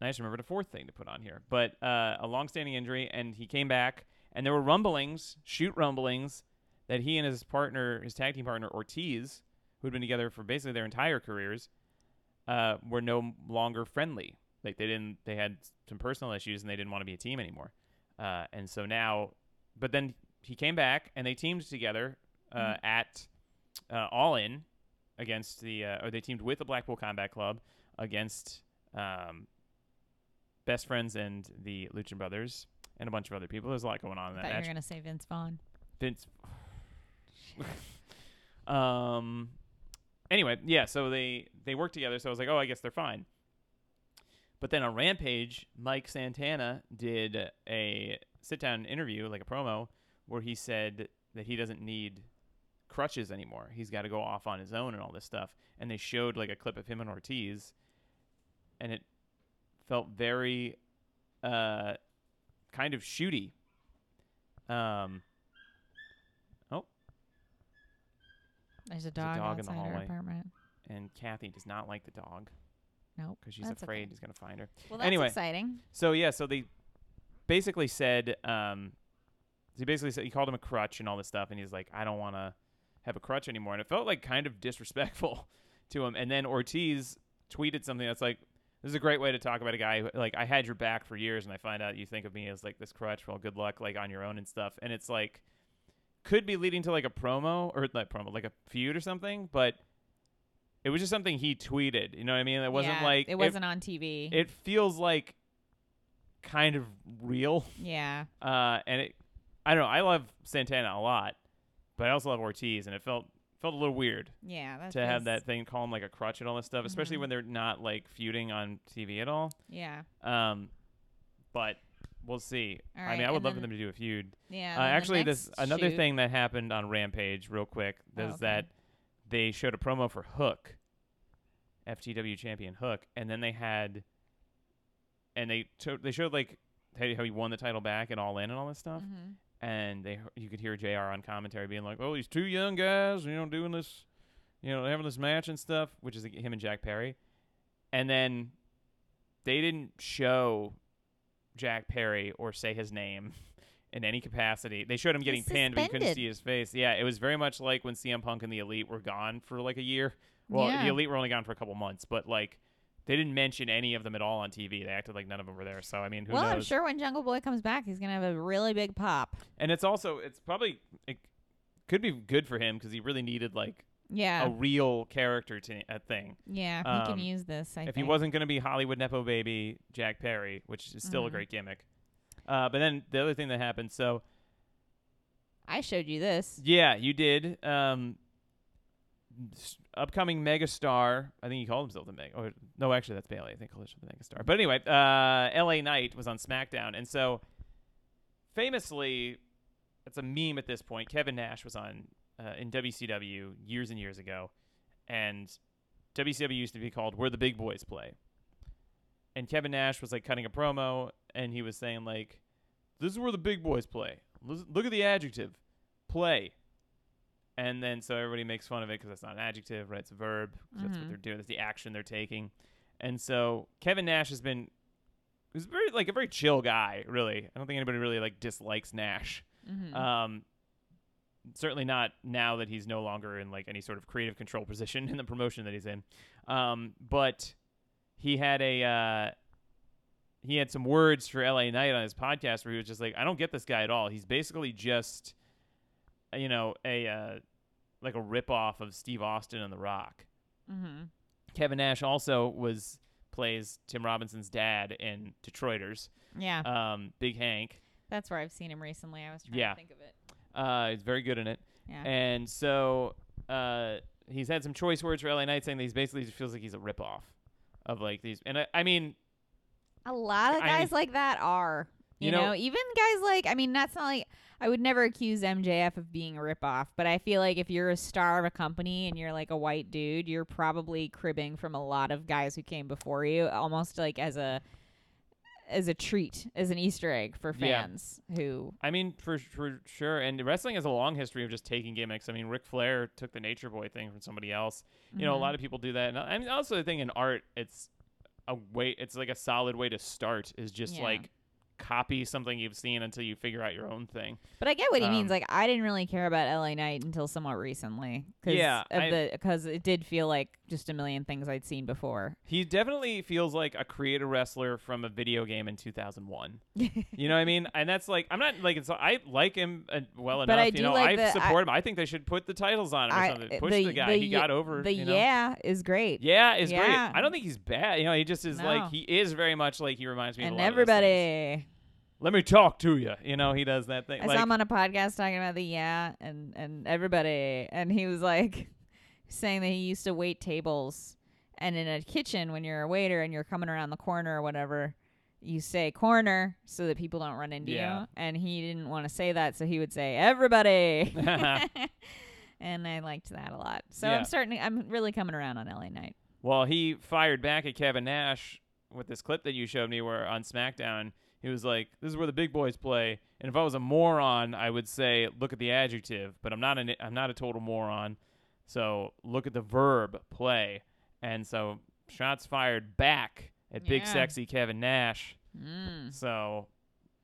I just remembered a fourth thing to put on here, but uh, a long-standing injury, and he came back, and there were rumblings, shoot rumblings, that he and his partner, his tag team partner Ortiz, who had been together for basically their entire careers, uh, were no longer friendly. Like they didn't, they had some personal issues, and they didn't want to be a team anymore. Uh, and so now, but then he came back, and they teamed together uh, Mhm. at uh, All In against the, uh, or they teamed with the Blackpool Combat Club against um, Best Friends and the Lucha Brothers and a bunch of other people. There's a lot going on in I that thought you match. were gonna say Vince Vaughn. Vince. um. Anyway, yeah. So they they work together. So I was like, oh, I guess they're fine. But then on Rampage, Mike Santana did a sit down interview, like a promo, where he said that he doesn't need crutches anymore. He's got to go off on his own and all this stuff. And they showed like a clip of him and Ortiz, and it felt very uh, kind of shooty. Um, There's a There's a dog, dog in the hallway. apartment. and Kathy does not like the dog Nope. because she's That's afraid okay. he's gonna find her. Well, that's Anyway. exciting. So yeah, so they basically said um, he basically said he called him a crutch and all this stuff, and he's like, I don't want to have a crutch anymore, and it felt like kind of disrespectful to him. And then Ortiz tweeted something that's like, "This is a great way to talk about a guy who, like I had your back for years, and I find out you think of me as like this crutch. Well, good luck, like on your own and stuff." And it's like could be leading to like a promo or not promo, like a feud or something, but. It was just something he tweeted, you know what I mean? It wasn't Yeah, like it wasn't on TV. it feels like kind of real. yeah. Uh, and it, I don't know. I love Santana a lot, but I also love Ortiz, and it felt felt a little weird Yeah. To have that thing call him like a crutch and all this stuff, especially Mhm. when they're not like feuding on TV at all. Yeah. Um, but we'll see. All I mean, I would love for them to do a feud. Yeah. Uh, actually, this another shoot- thing that happened on Rampage, real quick, Oh, is okay. that they showed a promo for Hook, FTW champion Hook, and then they had, and they to- they showed like how he won the title back and All In and all this stuff, Mhm. And they you could hear Jr. on commentary being like, "Oh, these two young guys, you know, doing this, you know, having this match and stuff," which is him and Jack Perry, and then they didn't show Jack Perry or say his name in any capacity. They showed him getting pinned, but you couldn't see his face. Yeah, it was very much like when CM Punk and the Elite were gone for like a year. Well, Yeah. the Elite were only gone for a couple months, but like they didn't mention any of them at all on TV. They acted like none of them were there. So I mean, who well, I'm sure when Jungle Boy comes back, he's gonna have a really big pop. And it's also it's probably it could be good for him because he really needed like Yeah. a real character to a thing. yeah. he um, can use this. I if think. he wasn't going to be Hollywood nepo baby Jack Perry, which is still a Mhm. great gimmick. Uh, but then the other thing that happened, so I showed you this. yeah, you did. Um, upcoming megastar, I think he called himself the mega. Or no, actually, that's Bailey. I think he called himself the megastar. But anyway, uh, L.A. Knight was on SmackDown, and so famously, it's a meme at this point. Kevin Nash was on uh, in WCW years and years ago, and WCW used to be called "Where the Big Boys Play." And Kevin Nash was like cutting a promo, and he was saying like, "This is where the big boys play. Look at the adjective, play." And then so everybody makes fun of it because that's not an adjective, right? It's a verb. 'cause That's what Mhm. they're doing. That's the action they're taking. And so Kevin Nash has been, he's very like a very chill guy. Really, I don't think anybody really like dislikes Nash. Mhm. Um, certainly not now that he's no longer in like any sort of creative control position in the promotion that he's in. Um, but he had a uh, he had some words for LA Knight on his podcast where he was just like, I don't get this guy at all. He's basically just, you know, a uh, like a rip off of Steve Austin and The Rock. Mhm. Kevin Nash also was plays Tim Robinson's dad in Detroiters. Yeah. Um, Big Hank. That's where I've seen him recently. I was trying yeah. to think of it. Uh, he's very good in it. Yeah. And so uh, he's had some choice words for LA Knight saying that he's basically just feels like he's a ripoff of like these. And I, I mean, A lot of I guys like that are. You, You know, know- even guys like I mean, that's not like I would never accuse MJF of being a ripoff, but I feel like if you're a star of a company and you're like a white dude, you're probably cribbing from a lot of guys who came before you, almost like as a as a treat, as an Easter egg for Yeah. fans who I mean, for for sure. And wrestling has a long history of just taking gimmicks. I mean, Ric Flair took the Nature Boy thing from somebody else. You know, a Mhm. lot of people do that. And I mean, also the thing in art, it's a way. It's like a solid way to start. Is just Yeah. like copy something you've seen until you figure out your own thing. But I get what he Um, means. Like I didn't really care about LA Knight until somewhat recently. Cause Yeah, the because it did feel like just a million things I'd seen before. He definitely feels like a creator wrestler from a video game in 2001. You know what I mean? And that's like I'm not like it's I like him uh, well But enough. I you know, like I the- I- support him. I think they should put the titles on him or I- something. Push the, guy. he got over. The you know? yeah is great. Yeah, is Yeah. great. I don't think he's bad. You know, he just is No. like he is very much like he reminds me and of a lot of those everybody. Let me talk to you. You know, he does that thing. I like, saw him on a podcast talking about the yeah and and everybody, and he was like saying that he used to wait tables And in a kitchen, when you're a waiter and you're coming around the corner or whatever, you say corner so that people don't run into Yeah. you. And he didn't want to say that, so he would say everybody. and I liked that a lot. So Yeah. I'm starting. To, I'm really coming around on LA Knight. Well, he fired back at Kevin Nash with this clip that you showed me where on SmackDown he was like, "This is where the big boys play." And if I was a moron, I would say, "Look at the adjective," but I'm not an I'm not a total moron. So, look at the verb play. And so, shots fired back at big sexy Kevin Nash. Mm. So,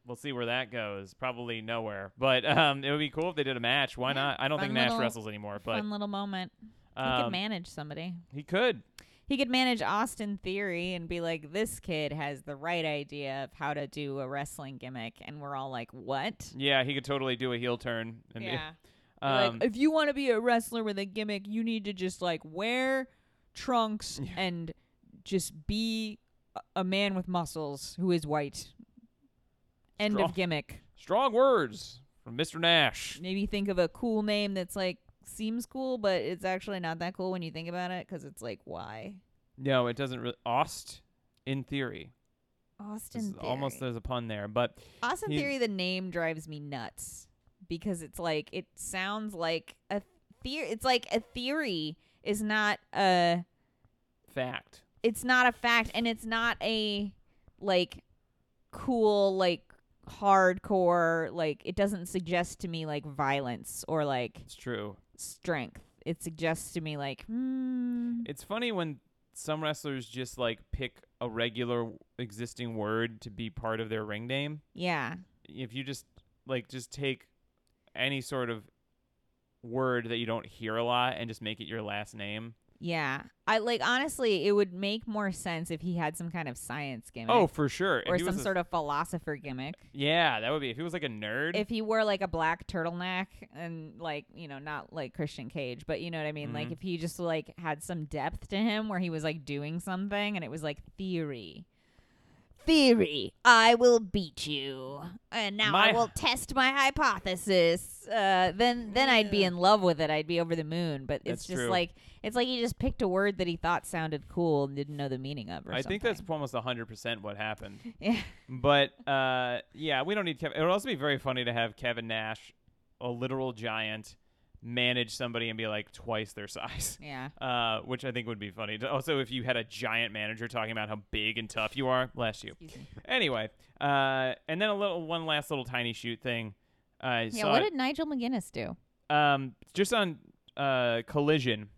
we'll see where that goes. Probably nowhere. But um it would be cool if they did a match. Why Yeah, not? I don't think Nash little- wrestles anymore, but Fun little moment. He could um, manage somebody. he could. He could manage Austin Theory and be like, "This kid has the right idea of how to do a wrestling gimmick," and we're all like, "What?" Yeah, he could totally do a heel turn and be- Yeah. Um, like, if you want to be a wrestler with a gimmick, you need to just like wear trunks Yeah. and just be a- a man with muscles who is white. End Strong. of gimmick. Strong words from Mr. Nash. Maybe think of a cool name that's like seems cool, but it's actually not that cool when you think about it because it's like why No, it doesn't really. Ost, in theory. Austin Theory. almost there's a pun there, but Austin Theory. The name drives me nuts because it's like it sounds like a theory. It's like a theory is not a. fact. It's not a fact, and it's not a like cool like hardcore like it doesn't suggest to me like violence or like It's true. Strength it suggests to me like hmm It's funny when some wrestlers just like pick a regular existing word to be part of their ring name. yeah If you just like just take any sort of word that you don't hear a lot and just make it your last name. Yeah i like honestly it would make more sense if he had some kind of science gimmick Oh, for sure. If or he was some a- sort of philosopher gimmick Yeah, that would be if he was like a nerd. if he wore like a black turtleneck and like you know not like christian cage but you know what i mean like Mhm. if he just like had some depth to him where he was like doing something and it was like theory theory i will beat you and now i will test my hypothesis uh then then i'd be in love with it i'd be over the moon but it's That's just true. like it's like he just picked a word that he thought sounded cool and didn't know the meaning of or I think that's something. almost 100% what happened. yeah But uh, yeah, we don't need Kevin. It would also be very funny to have Kevin Nash, a literal giant, manage somebody and be like twice their size. yeah Uh, which I think would be funny. Also, if you had a giant manager talking about how big and tough you are, bless you. Anyway, uh, and then a little one last little tiny shoot thing. I yeah what it, did nigel mcguinness do um, just on uh, Collision,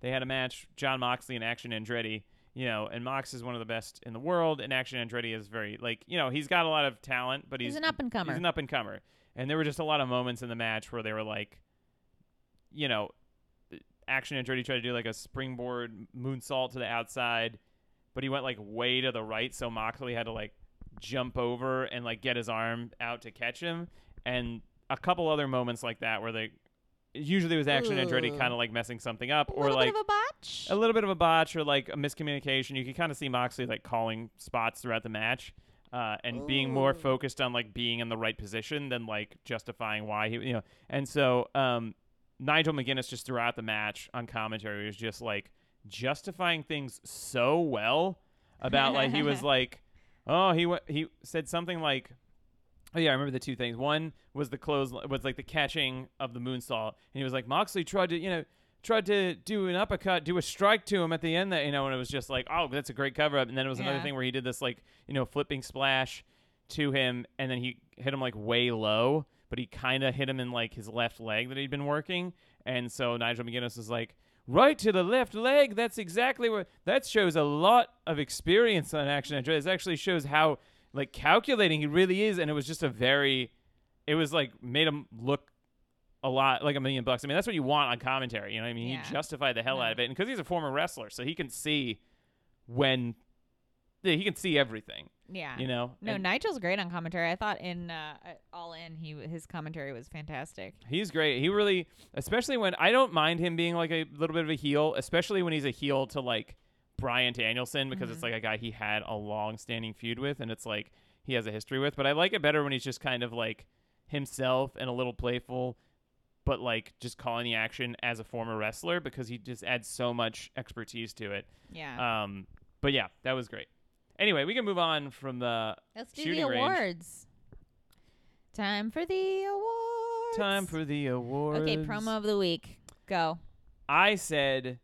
they had a match, Jon Moxley and Action Andretti. You know, and Mox is one of the best in the world, and Action Andretti is very like you know he's got a lot of talent, but he's, he's an up and comer He's an up and comer, and there were just a lot of moments in the match where they were like, you know, Action Andretti tried to do like a springboard moonsault to the outside, but he went like way to the right, so Moxley had to like jump over and like get his arm out to catch him, and a couple other moments like that where they usually it was Action Andretti Ooh. kind of like messing something up a or little like bit of a botch. a little bit of a botch or like a miscommunication. You can kind of see Moxley like calling spots throughout the match. Uh, and being more focused on like being in the right position than like justifying why he you know and so um Nigel McGuinness just throughout the match on commentary. Was just like justifying things so well about like he was like oh he went he said something like oh yeah I remember the two things. One was the close was like the catching of the moonsault. And he was like Moxley tried to you know tried to do an uppercut, do a strike to him at the end that you know, and it was just like, oh, that's a great cover up. And then it was another thing where he did this like, you know, flipping splash to him, and then he hit him like way low, but he kind of hit him in like his left leg that he'd been working, and so Nigel McGuinness was like. Right to the left leg. That's exactly what. That shows a lot of experience on action. and It actually shows how like calculating he really is, and it was just a very. It was like made him look a lot like a million bucks. I mean, that's what you want on commentary. You know what I mean? Yeah. He justified the hell Yeah. out of it. And because he's a former wrestler, so he can see when yeah, he can see everything, yeah. you know? No, And Nigel's great on commentary. I thought in uh, uh, All In, he his commentary was fantastic. he's great. He really, especially when I don't mind him being like a little bit of a heel, especially when he's a heel to like Bryan Danielson because it's Mhm. like a guy he had a long standing feud with and it's like he has a history with. But I like it better when he's just kind of like himself and a little playful. but like just calling the action as a former wrestler because he just adds so much expertise to it. Yeah. Um, but yeah, that was great. Anyway, we can move on from the Let's do shooting the range. awards. Time for the awards. time for the awards. Okay, promo of the week. Go. I said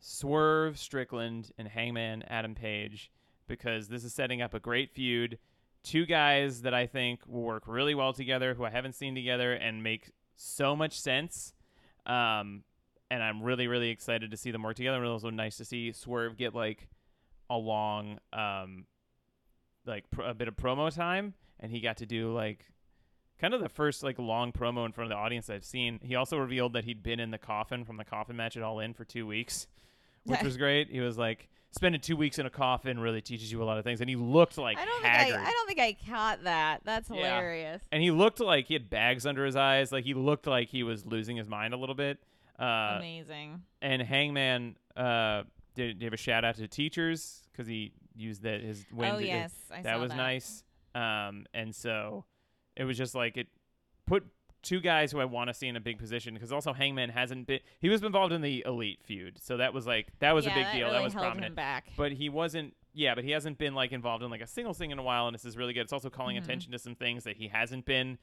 Swerve Strickland and Hangman Adam Page because this is setting up a great feud. Two guys that I think will work really well together, who I haven't seen together, and make so much sense. Um, and I'm really, really excited to see them work together. And also nice to see Swerve get like a long, um, like pr- a bit of promo time, and he got to do like kind of the first like long promo in front of the audience I've seen. He also revealed that he'd been in the coffin from the coffin match at All In for two weeks, which was great. He was like, spending two weeks in a coffin really teaches you a lot of things, and he looked like I don't haggard. think I, I don't think I caught that. That's Yeah. hilarious. and he looked like he had bags under his eyes. Like he looked like he was losing his mind a little bit. Uh, Amazing. and Hangman uh, did have a shout out to teachers because he used that his win. oh to- yes, I that saw was that. nice. Um, and so it was just like it put two guys who I want to see in a big position because also Hangman hasn't been he was involved in the elite feud, so that was like that was yeah, a big that deal. Really that was prominent. back. But he wasn't. Yeah, but he hasn't been like involved in like a single thing in a while, and this is really good. It's also calling Mhm. attention to some things that he hasn't been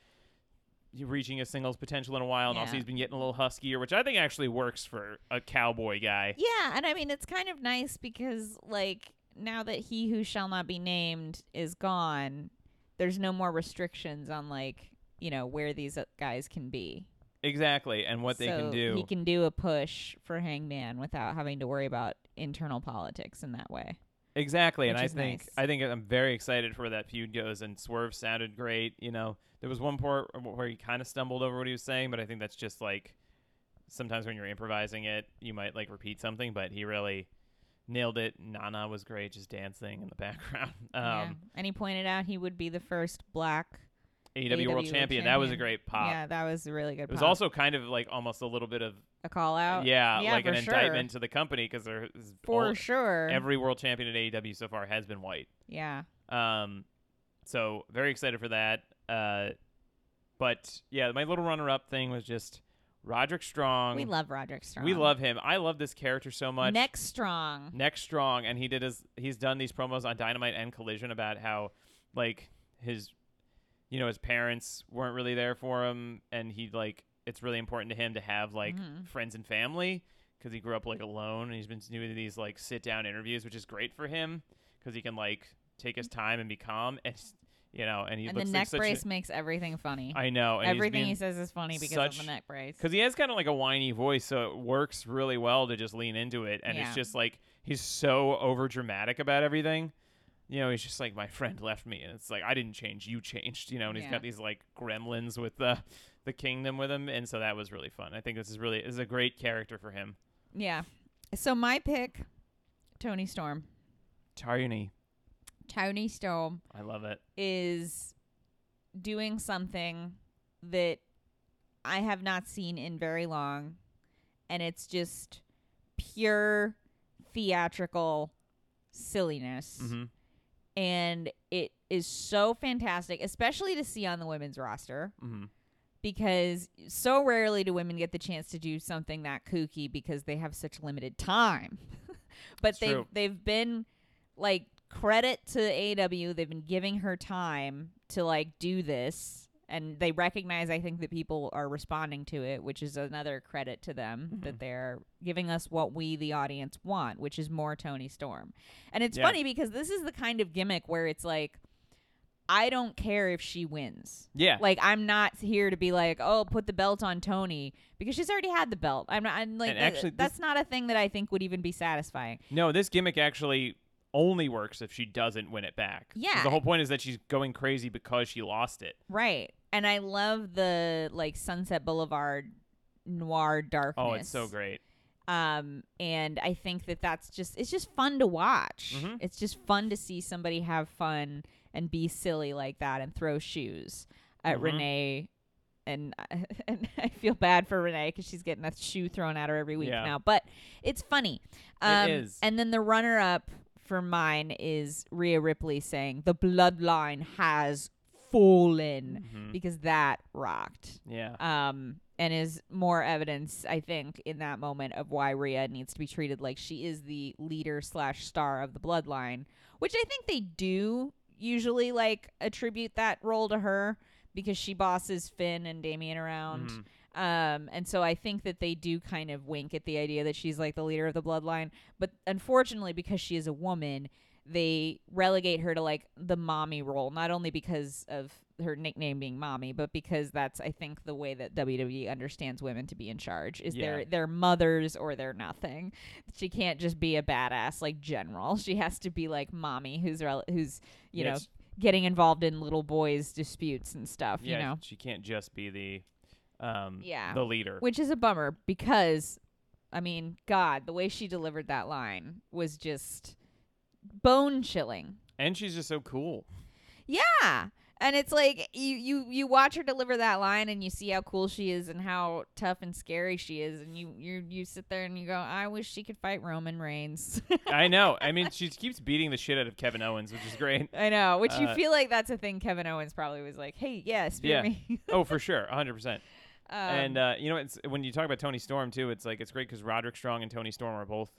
reaching his singles potential in a while, and also he's been getting a little huskier, which I think actually works for a cowboy guy. Yeah, and I mean it's kind of nice because like now that he who shall not be named is gone, there's no more restrictions on like you know where these uh, guys can be. Exactly, and what they can do. He can do a push for Hangman without having to worry about internal politics in that way. Exactly, and I think nice. I think I'm very excited for where that feud goes. And Swerve sounded great. You know, there was one part where he kind of stumbled over what he was saying, but I think that's just like sometimes when you're improvising it, you might like repeat something. But he really nailed it. Nana was great, just dancing in the background. yeah. Um, And he pointed out he would be the first black. AEW, World Champion. That was a great pop. Yeah, that was a really good. Pop. It was pop. also kind of like almost a little bit of a call out. yeah, Yeah, like an sure. indictment to the company because there is for all- sure. every world champion at AEW so far has been white. yeah. Um, so very excited for that. Uh, but yeah, my little runner-up thing was just Roderick Strong. We love Roderick Strong. We love him. I love this character so much. Neck strong. Neck Strong, and he did his. He's done these promos on Dynamite and Collision about how, like, his, you know, his parents weren't really there for him, and he like it's really important to him to have like Mhm. friends and family because he grew up like alone, and he's been doing these like sit-down interviews, which is great for him because he can like take his time and be calm, and you know, and he and the neck like brace A, makes everything funny. I know Everything he says is funny because such- of the neck brace. because he has kind of like a whiny voice, so it works really well to just lean into it. And Yeah. it's just like he's so over dramatic about everything. You know, he's just like my friend left me, and it's like I didn't change, you changed. You know, and he's Yeah. got these like gremlins with the the kingdom with him, and so that was really fun. I think this is really this is a great character for him. Yeah. So my pick, Toni Storm. Tiny, Toni Storm I love it. is doing something that I have not seen in very long, and it's just pure theatrical silliness. hmm And it is so fantastic, especially to see on the women's roster. hmm because so rarely do women get the chance to do something that kooky because they have such limited time. but they've they've been like credit to AW. They've been giving her time to like do this and they recognize I think that people are responding to it, which is another credit to them Mhm. that they're giving us what we the audience want, which is more Toni Storm. And it's Yeah. funny because this is the kind of gimmick where it's like I don't care if she wins. Yeah, Like I'm not here to be like, oh, put the belt on Toni because she's already had the belt. I'm not. I'm like, And actually, that's not a thing that I think would even be satisfying. no, this gimmick actually only works if she doesn't win it back. Yeah. the whole point is that she's going crazy because she lost it. Right. And I love the like Sunset Boulevard noir darkness. Oh, it's so great. Um, and I think that that's just it's just fun to watch. Mhm. It's just fun to see somebody have fun and be silly like that and throw shoes at Mhm. Renee. And, and I feel bad for Renee because she's getting a shoe thrown at her every week Yeah. now. But it's funny. It Um, is. And then the runner up for mine is Rhea Ripley saying, The bloodline has full in Mhm. because that rocked. Yeah. Um, and is more evidence, I think, in that moment of why Rhea needs to be treated like she is the leader slash star of the bloodline, which I think they do usually like attribute that role to her because she bosses Finn and Damian around. Mhm. Um, and so I think that they do kind of wink at the idea that she's like the leader of the bloodline. But unfortunately, because she is a woman, they relegate her to like the mommy role, not only because of her nickname being mommy, but because that's I think the way that WWE understands women to be in charge is Yeah. they're they're mothers or they're nothing. She can't just be a badass like general. She has to be like mommy who's rel- who's you Yeah, know getting involved in little boys disputes and stuff, yeah, you know. she can't just be the um Yeah. the leader. Which is a bummer because, I mean, God, the way she delivered that line was just bone chilling. and she's just so cool. Yeah. And it's like you, you you watch her deliver that line and you see how cool she is and how tough and scary she is and you you you sit there and you go I wish she could fight Roman Reigns. I know. I mean, she keeps beating the shit out of Kevin Owens, which is great. I know, which you Uh, feel like that's a thing Kevin Owens probably was like, "Hey, yeah, spear Yeah. me." Oh, for sure, 100%. um, and uh, you know, it's when you talk about Toni Storm too, it's like it's great because Roderick Strong and Toni Storm are both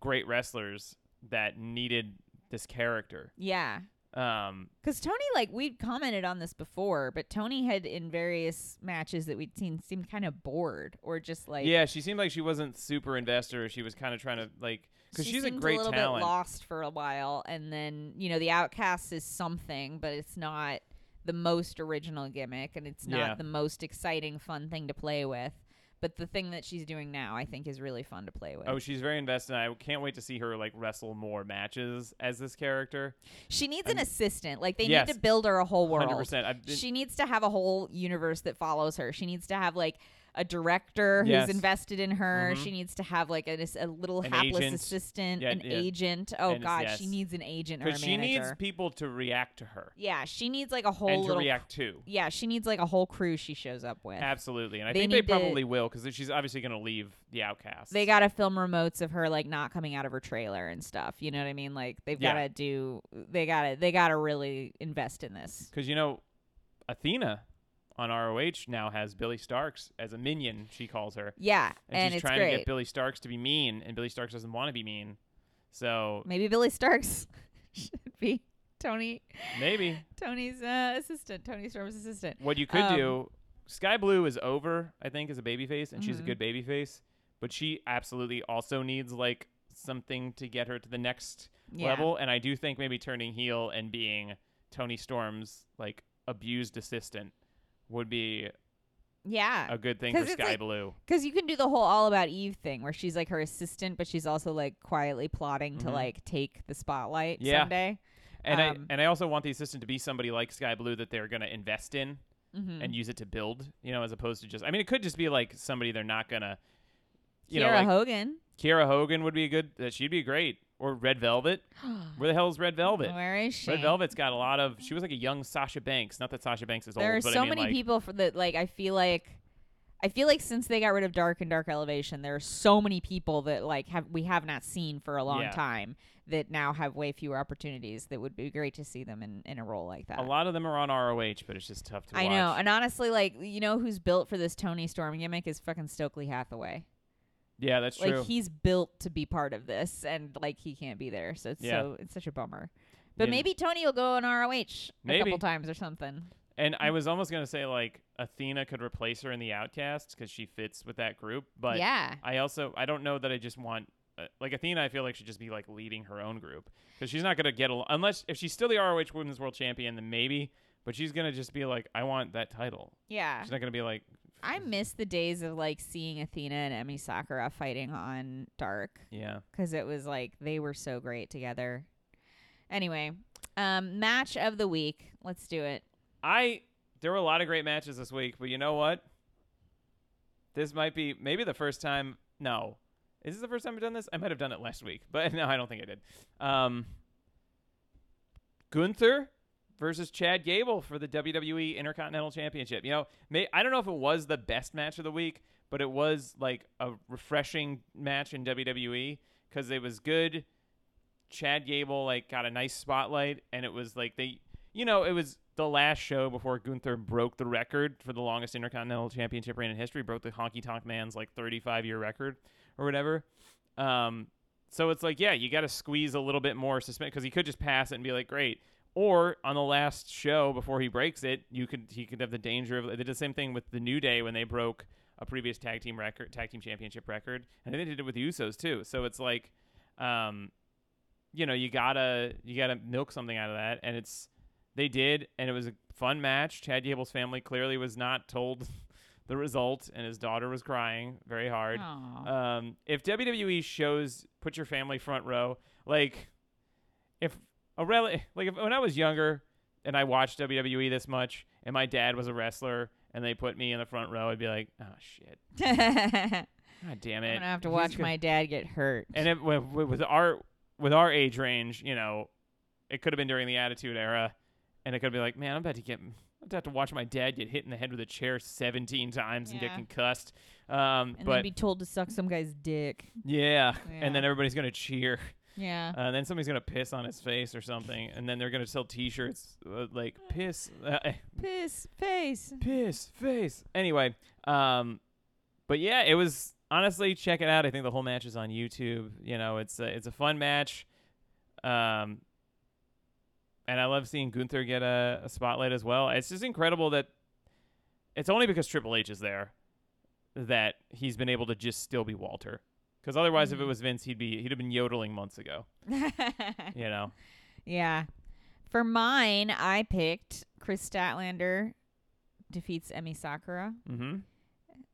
great wrestlers that needed this character. yeah. Um, Because Toni, like we'd commented on this before, but Toni had in various matches that we'd seen seemed kind of bored or just like yeah, she seemed like she wasn't super investor. Or she was kind of trying to like because she she's a great a little talent. bit lost for a while, and then you know the Outcast is something, but it's not the most original gimmick, and it's not Yeah. the most exciting, fun thing to play with. But the thing that she's doing now, I think, is really fun to play with. Oh, she's very invested. I can't wait to see her like wrestle more matches as this character. she needs an I'm- assistant. Like they Yes. need to build her a whole world. Hundred percent. I've been, she needs to have a whole universe that follows her. She needs to have like a director who's Yes. invested in her. Mhm. She needs to have like a, a little An hapless agent. assistant, Yeah, an yeah. agent. Oh And- God, yes. she needs an agent or she needs people to react to her yeah, she needs like a whole and to react to. yeah, she needs like a whole crew she shows up with. Absolutely, and I They think they need to- probably will because she's obviously going to leave the Outcast. They got to film remotes of her like not coming out of her trailer and stuff. You know what I mean? Like they've Yeah. got to do. They got to. They got to really invest in this. because you know Athena on ROH now has Billie Starkz as a minion. She calls her, Yeah, and, and, she's trying great. to get Billie Starkz to be mean, and Billie Starkz doesn't want to be mean. So Maybe Billie Starkz should be Toni maybe Toni's uh, assistant, Toni Storm's assistant. what you could Um, do, Sky Blue is over, I think, as a babyface, and she's a Mhm. good babyface, but she absolutely also needs like something to get her to the next Yeah. level. And I do think maybe turning heel and being Toni Storm's like abused assistant would be Yeah. a good thing for Sky like- Blue. Because you can do the whole All About Eve thing where she's like her assistant, but she's also like quietly plotting to Mhm. like take the spotlight Yeah. someday. And um, I and I also want the assistant to be somebody like Sky Blue that they're going to invest in Mm-hmm. and use it to build, you know, as opposed to just. I mean, it could just be like somebody they're not gonna. You Kiera know, like Hogan. Kiera Hogan would be a good. Uh, she'd be great. Or Red Velvet. Where the hell is Red Velvet? Where is she? Red Velvet's got a lot of. She was like a young Sasha Banks. Not that Sasha Banks is There old, are but so I mean, many like, people for that. Like I feel like, I feel like since they got rid of Dark and Dark Elevation, there are so many people that like have we have not seen for a long Yeah. time that now have way fewer opportunities. That would be great to see them in in a role like that. A lot of them are on ROH, but it's just tough to I watch. know, and honestly, like you know, who's built for this Toni Storm gimmick is fucking Stokely Hathaway. Yeah, that's like true. Like he's built to be part of this, and like he can't be there, so it's Yeah. so it's such a bummer. But Yeah. maybe Toni will go on ROH a couple times or something. And I was almost gonna say like Athena could replace her in the Outcasts because she fits with that group, but yeah, I also I don't know that I just want uh, like Athena. I feel like she should just be like leading her own group because she's not gonna get a unless if she's still the ROH Women's World Champion, then maybe. But she's gonna just be like, I want that title. yeah. She's not gonna be like, I miss the days of like seeing Athena and Emi Sakura fighting on Dark yeah. because it was like they were so great together. Anyway, um, match of the week. Let's do it. I there were a lot of great matches this week, but you know what? This might be maybe the first time. No, is this the first time I've done this? I might have done it last week, but no, I don't think I did. Um, Gunther versus Chad Gable for the WWE Intercontinental Championship. You know, may, I don't know if it was the best match of the week, but it was like a refreshing match in WWE because it was good. Chad Gable like got a nice spotlight, and it was like they you know, it was the last show before Gunther broke the record for the longest Intercontinental Championship reign in history, broke the Honky Tonk Man's like 35 year record or whatever. Um, so it's like, yeah, you got to squeeze a little bit more suspense because he could just pass it and be like, great. Or on the last show before he breaks it, you could he could have the danger of they did the same thing with the New Day when they broke a previous tag team record, tag team championship record, and they did it with the Usos too. So it's like, um, you know, you gotta you gotta milk something out of that, and it's they did, and it was a fun match. Chad Gable's family clearly was not told the result, and his daughter was crying very hard. Um, if WWE shows put your family front row, like if a rel- like if when I was younger and I watched WWE this much, and my dad was a wrestler, and they put me in the front row, I'd be like, oh shit, I'm god damn it, I'm gonna have to He's watch gonna- my dad get hurt. And it, with, with with our with our age range, you know, it could have been during the Attitude Era, and it could be like, man, I'm about to get. I'm about to have to watch my dad get hit in the head with a chair 17 times and get Yeah. concussed. Um, and but then be told to suck some guy's dick. yeah, Yeah. and then everybody's gonna cheer. Yeah. Uh, and then somebody's gonna piss on his face or something, and then they're gonna sell T-shirts uh, like "piss, uh, Piss face. piss face." Anyway, um, but yeah, it was honestly check it out. I think the whole match is on YouTube. You know, it's a, it's a fun match, um, and I love seeing Gunther get a, a spotlight as well. It's just incredible that it's only because Triple H is there that he's been able to just still be Walter. Because otherwise, if it Mhm. was Vince, he'd be he'd have been yodeling months ago. You know. yeah. For mine, I picked Kris Statlander defeats Emi Sakura, Mm-hmm.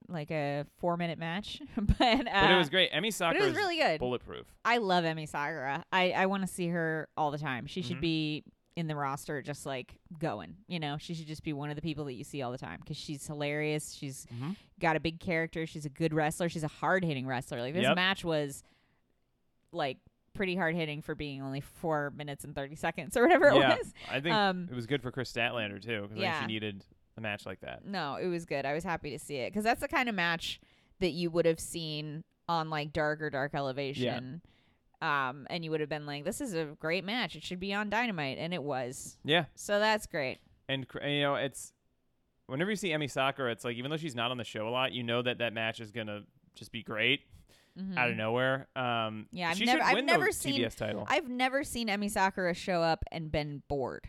like a four minute match. but uh, But it was great. Emi Sakura it was really good. bulletproof. I love Emi Sakura. I, I want to see her all the time. She should Mhm. be in the roster, just like going. You know, she should just be one of the people that you see all the time because she's hilarious. She's Mm-hmm. got a big character. She's a good wrestler. She's a hard hitting wrestler. Like this Yep. match was like pretty hard hitting for being only four minutes and thirty seconds or whatever it was. I think Um, it was good for Kris Statlander too because yeah. she needed a match like that. No, it was good. I was happy to see it because that's the kind of match that you would have seen on like Dark or Dark Elevation. Um, and you would have been like, "This is a great match. It should be on Dynamite," and it was. Yeah, So that's great. and cr- you know it's whenever you see Emi Sakura, it's like even though she's not on the show a lot, you know that that match is gonna just be great Mhm. out of nowhere. Um, Yeah, I've she never- I've never seen- TBS title. I've never seen Emi Sakura show up and been bored.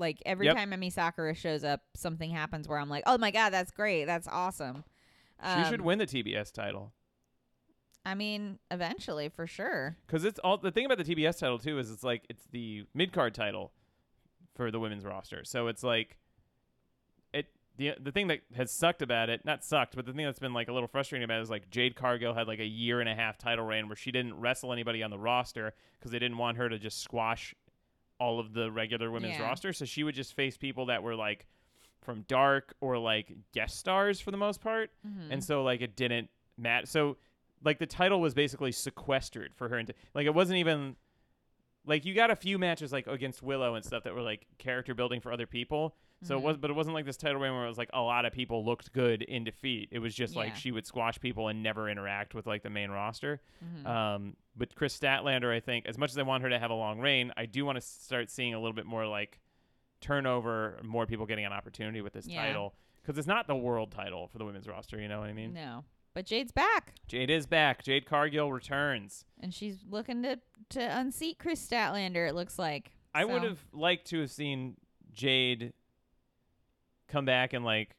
Like every Yep. time Emi Sakura shows up, something happens where I'm like, "Oh my god, that's great. That's awesome." she should Um, win the TBS title I mean, eventually, for sure. because it's all the thing about the TBS title too is it's like it's the mid card title for the women's roster. So it's like it the the thing that has sucked about it, not sucked, but the thing that's been like a little frustrating about it is like Jade Cargill had like a year and a half title reign where she didn't wrestle anybody on the roster because they didn't want her to just squash all of the regular women's Yeah. roster. So she would just face people that were like from Dark or like guest stars for the most part Mhm. and so like it didn't matter. So like the title was basically sequestered for her, into like it wasn't even like you got a few matches like against Willow and stuff that were like character building for other people. So it Mhm. was, but it wasn't like this title reign where it was like a lot of people looked good in defeat. It was just like she would squash people and never interact with like the main roster. Mhm. Um, but Kris Statlander, I think, as much as I want her to have a long reign, I do want to start seeing a little bit more like turnover, more people getting an opportunity with this Yeah. title because it's not the world title for the women's roster. You know what I mean? no, but Jade's back. Jade is back. Jade Cargill returns. and she's looking to to unseat Kris Statlander. It looks like. I would have liked to have seen Jade come back and like,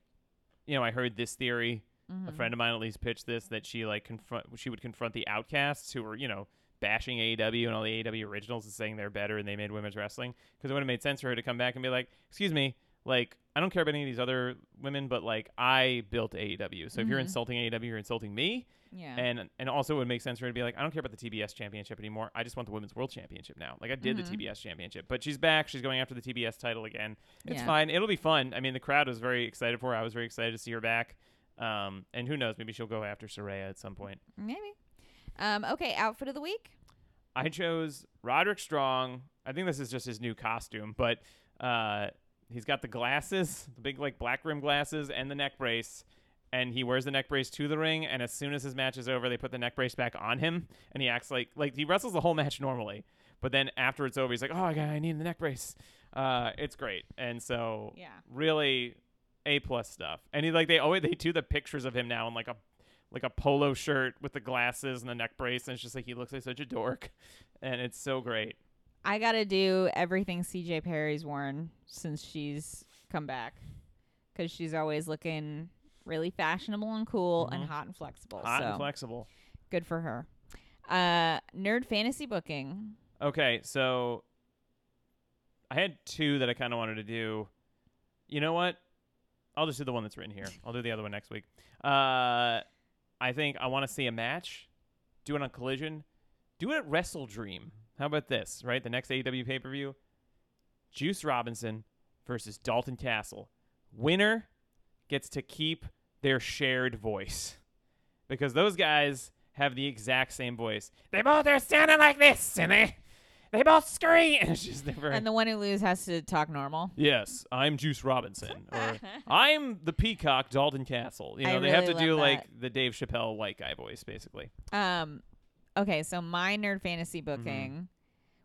you know, I heard this theory. A mhm. friend of mine at least pitched this that she like confront. She would confront the outcasts who were you know bashing AEW and all the AEW originals and saying they're better and they made women's wrestling because it would have made sense for her to come back and be like, excuse me. Like I don't care about any of these other women, but like I built AEW. So if you're Mhm. insulting AEW, you're insulting me. Yeah. And and also it would make sense for her to be like, I don't care about the TBS championship anymore. I just want the women's world championship now. Like I did Mhm. the TBS championship, but she's back. She's going after the TBS title again. It's Yeah. fine. It'll be fun. I mean, the crowd was very excited for her. I was very excited to see her back. Um, and who knows? Maybe she'll go after Saraya at some point. Maybe. Um. Okay. Outfit of the week. I chose Roderick Strong. I think this is just his new costume, but uh, he's got the glasses, the big like black rim glasses, and the neck brace. And he wears the neck brace to the ring, and as soon as his match is over, they put the neck brace back on him, and he acts like like he wrestles the whole match normally. But then after it's over, he's like, "Oh, I I need the neck brace." Uh, it's great, and so Yeah. really a plus stuff. And he like they always they do the pictures of him now in like a like a polo shirt with the glasses and the neck brace, and it's just like he looks like such a dork, and it's so great. I gotta do everything CJ Perry's worn since she's come back, because she's always looking really fashionable and cool and Mhm. hot and flexible. Hot so and flexible. good for her. Uh, nerd fantasy booking. Okay, so I had two that I kind of wanted to do. You know what? I'll just do the one that's written here. I'll do the other one next week. Uh, I think I want to see a match. Do it on Collision. Do it at Wrestle Dream. How about this? Right, the next AEW pay per view. Juice Robinson versus Dalton Castle. Winner gets to keep their shared voice because those guys have the exact same voice. They both are sounding like this, and they they both scream. It's just never. And the one who loses has to talk normal. yes, I'm Juice Robinson, or I'm the Peacock Dalton Castle. You I know, they have to do love like the Dave Chappelle white guy voice, basically. Um, okay, so my nerd fantasy Mm-hmm. booking,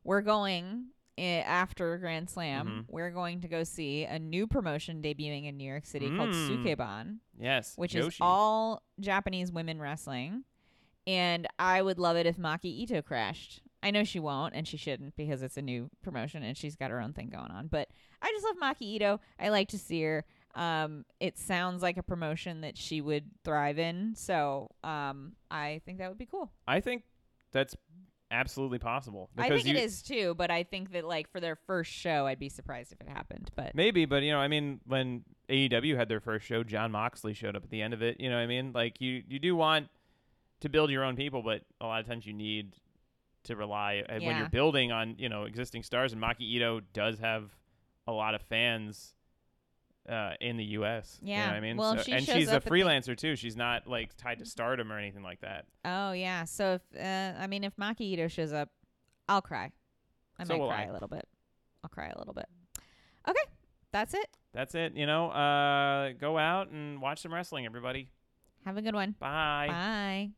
we're going after Grand Slam. Mhm. We're going to go see a new promotion debuting in New York City called Mm. Sukeban, Yes, which is all Japanese women wrestling. And I would love it if Maki Ito crashed. I know she won't, and she shouldn't because it's a new promotion and she's got her own thing going on. But I just love Maki Ito. I like to see her. Um, it sounds like a promotion that she would thrive in. So um, I think that would be cool. I think that's absolutely possible. I think you, it is too, but I think that like for their first show, I'd be surprised if it happened. But Maybe, but you know, I mean, when AEW had their first show, Jon Moxley showed up at the end of it. You know what I mean? Like you, you do want to build your own people, but a lot of times you need to rely uh, when you're building on you know existing stars. And Maki Ito does have a lot of fans uh, in the U.S. you know Yeah. I mean, Well, So- she and she's a at the- freelancer too. She's not like tied to Stardom or anything like that. oh yeah, so if uh, I mean if Maki Ito shows up, I'll cry. I So might cry I. a little bit. I'll cry a little bit. Okay, that's it. That's it. You know, uh, go out and watch some wrestling, everybody. Have a good one. Bye. Bye.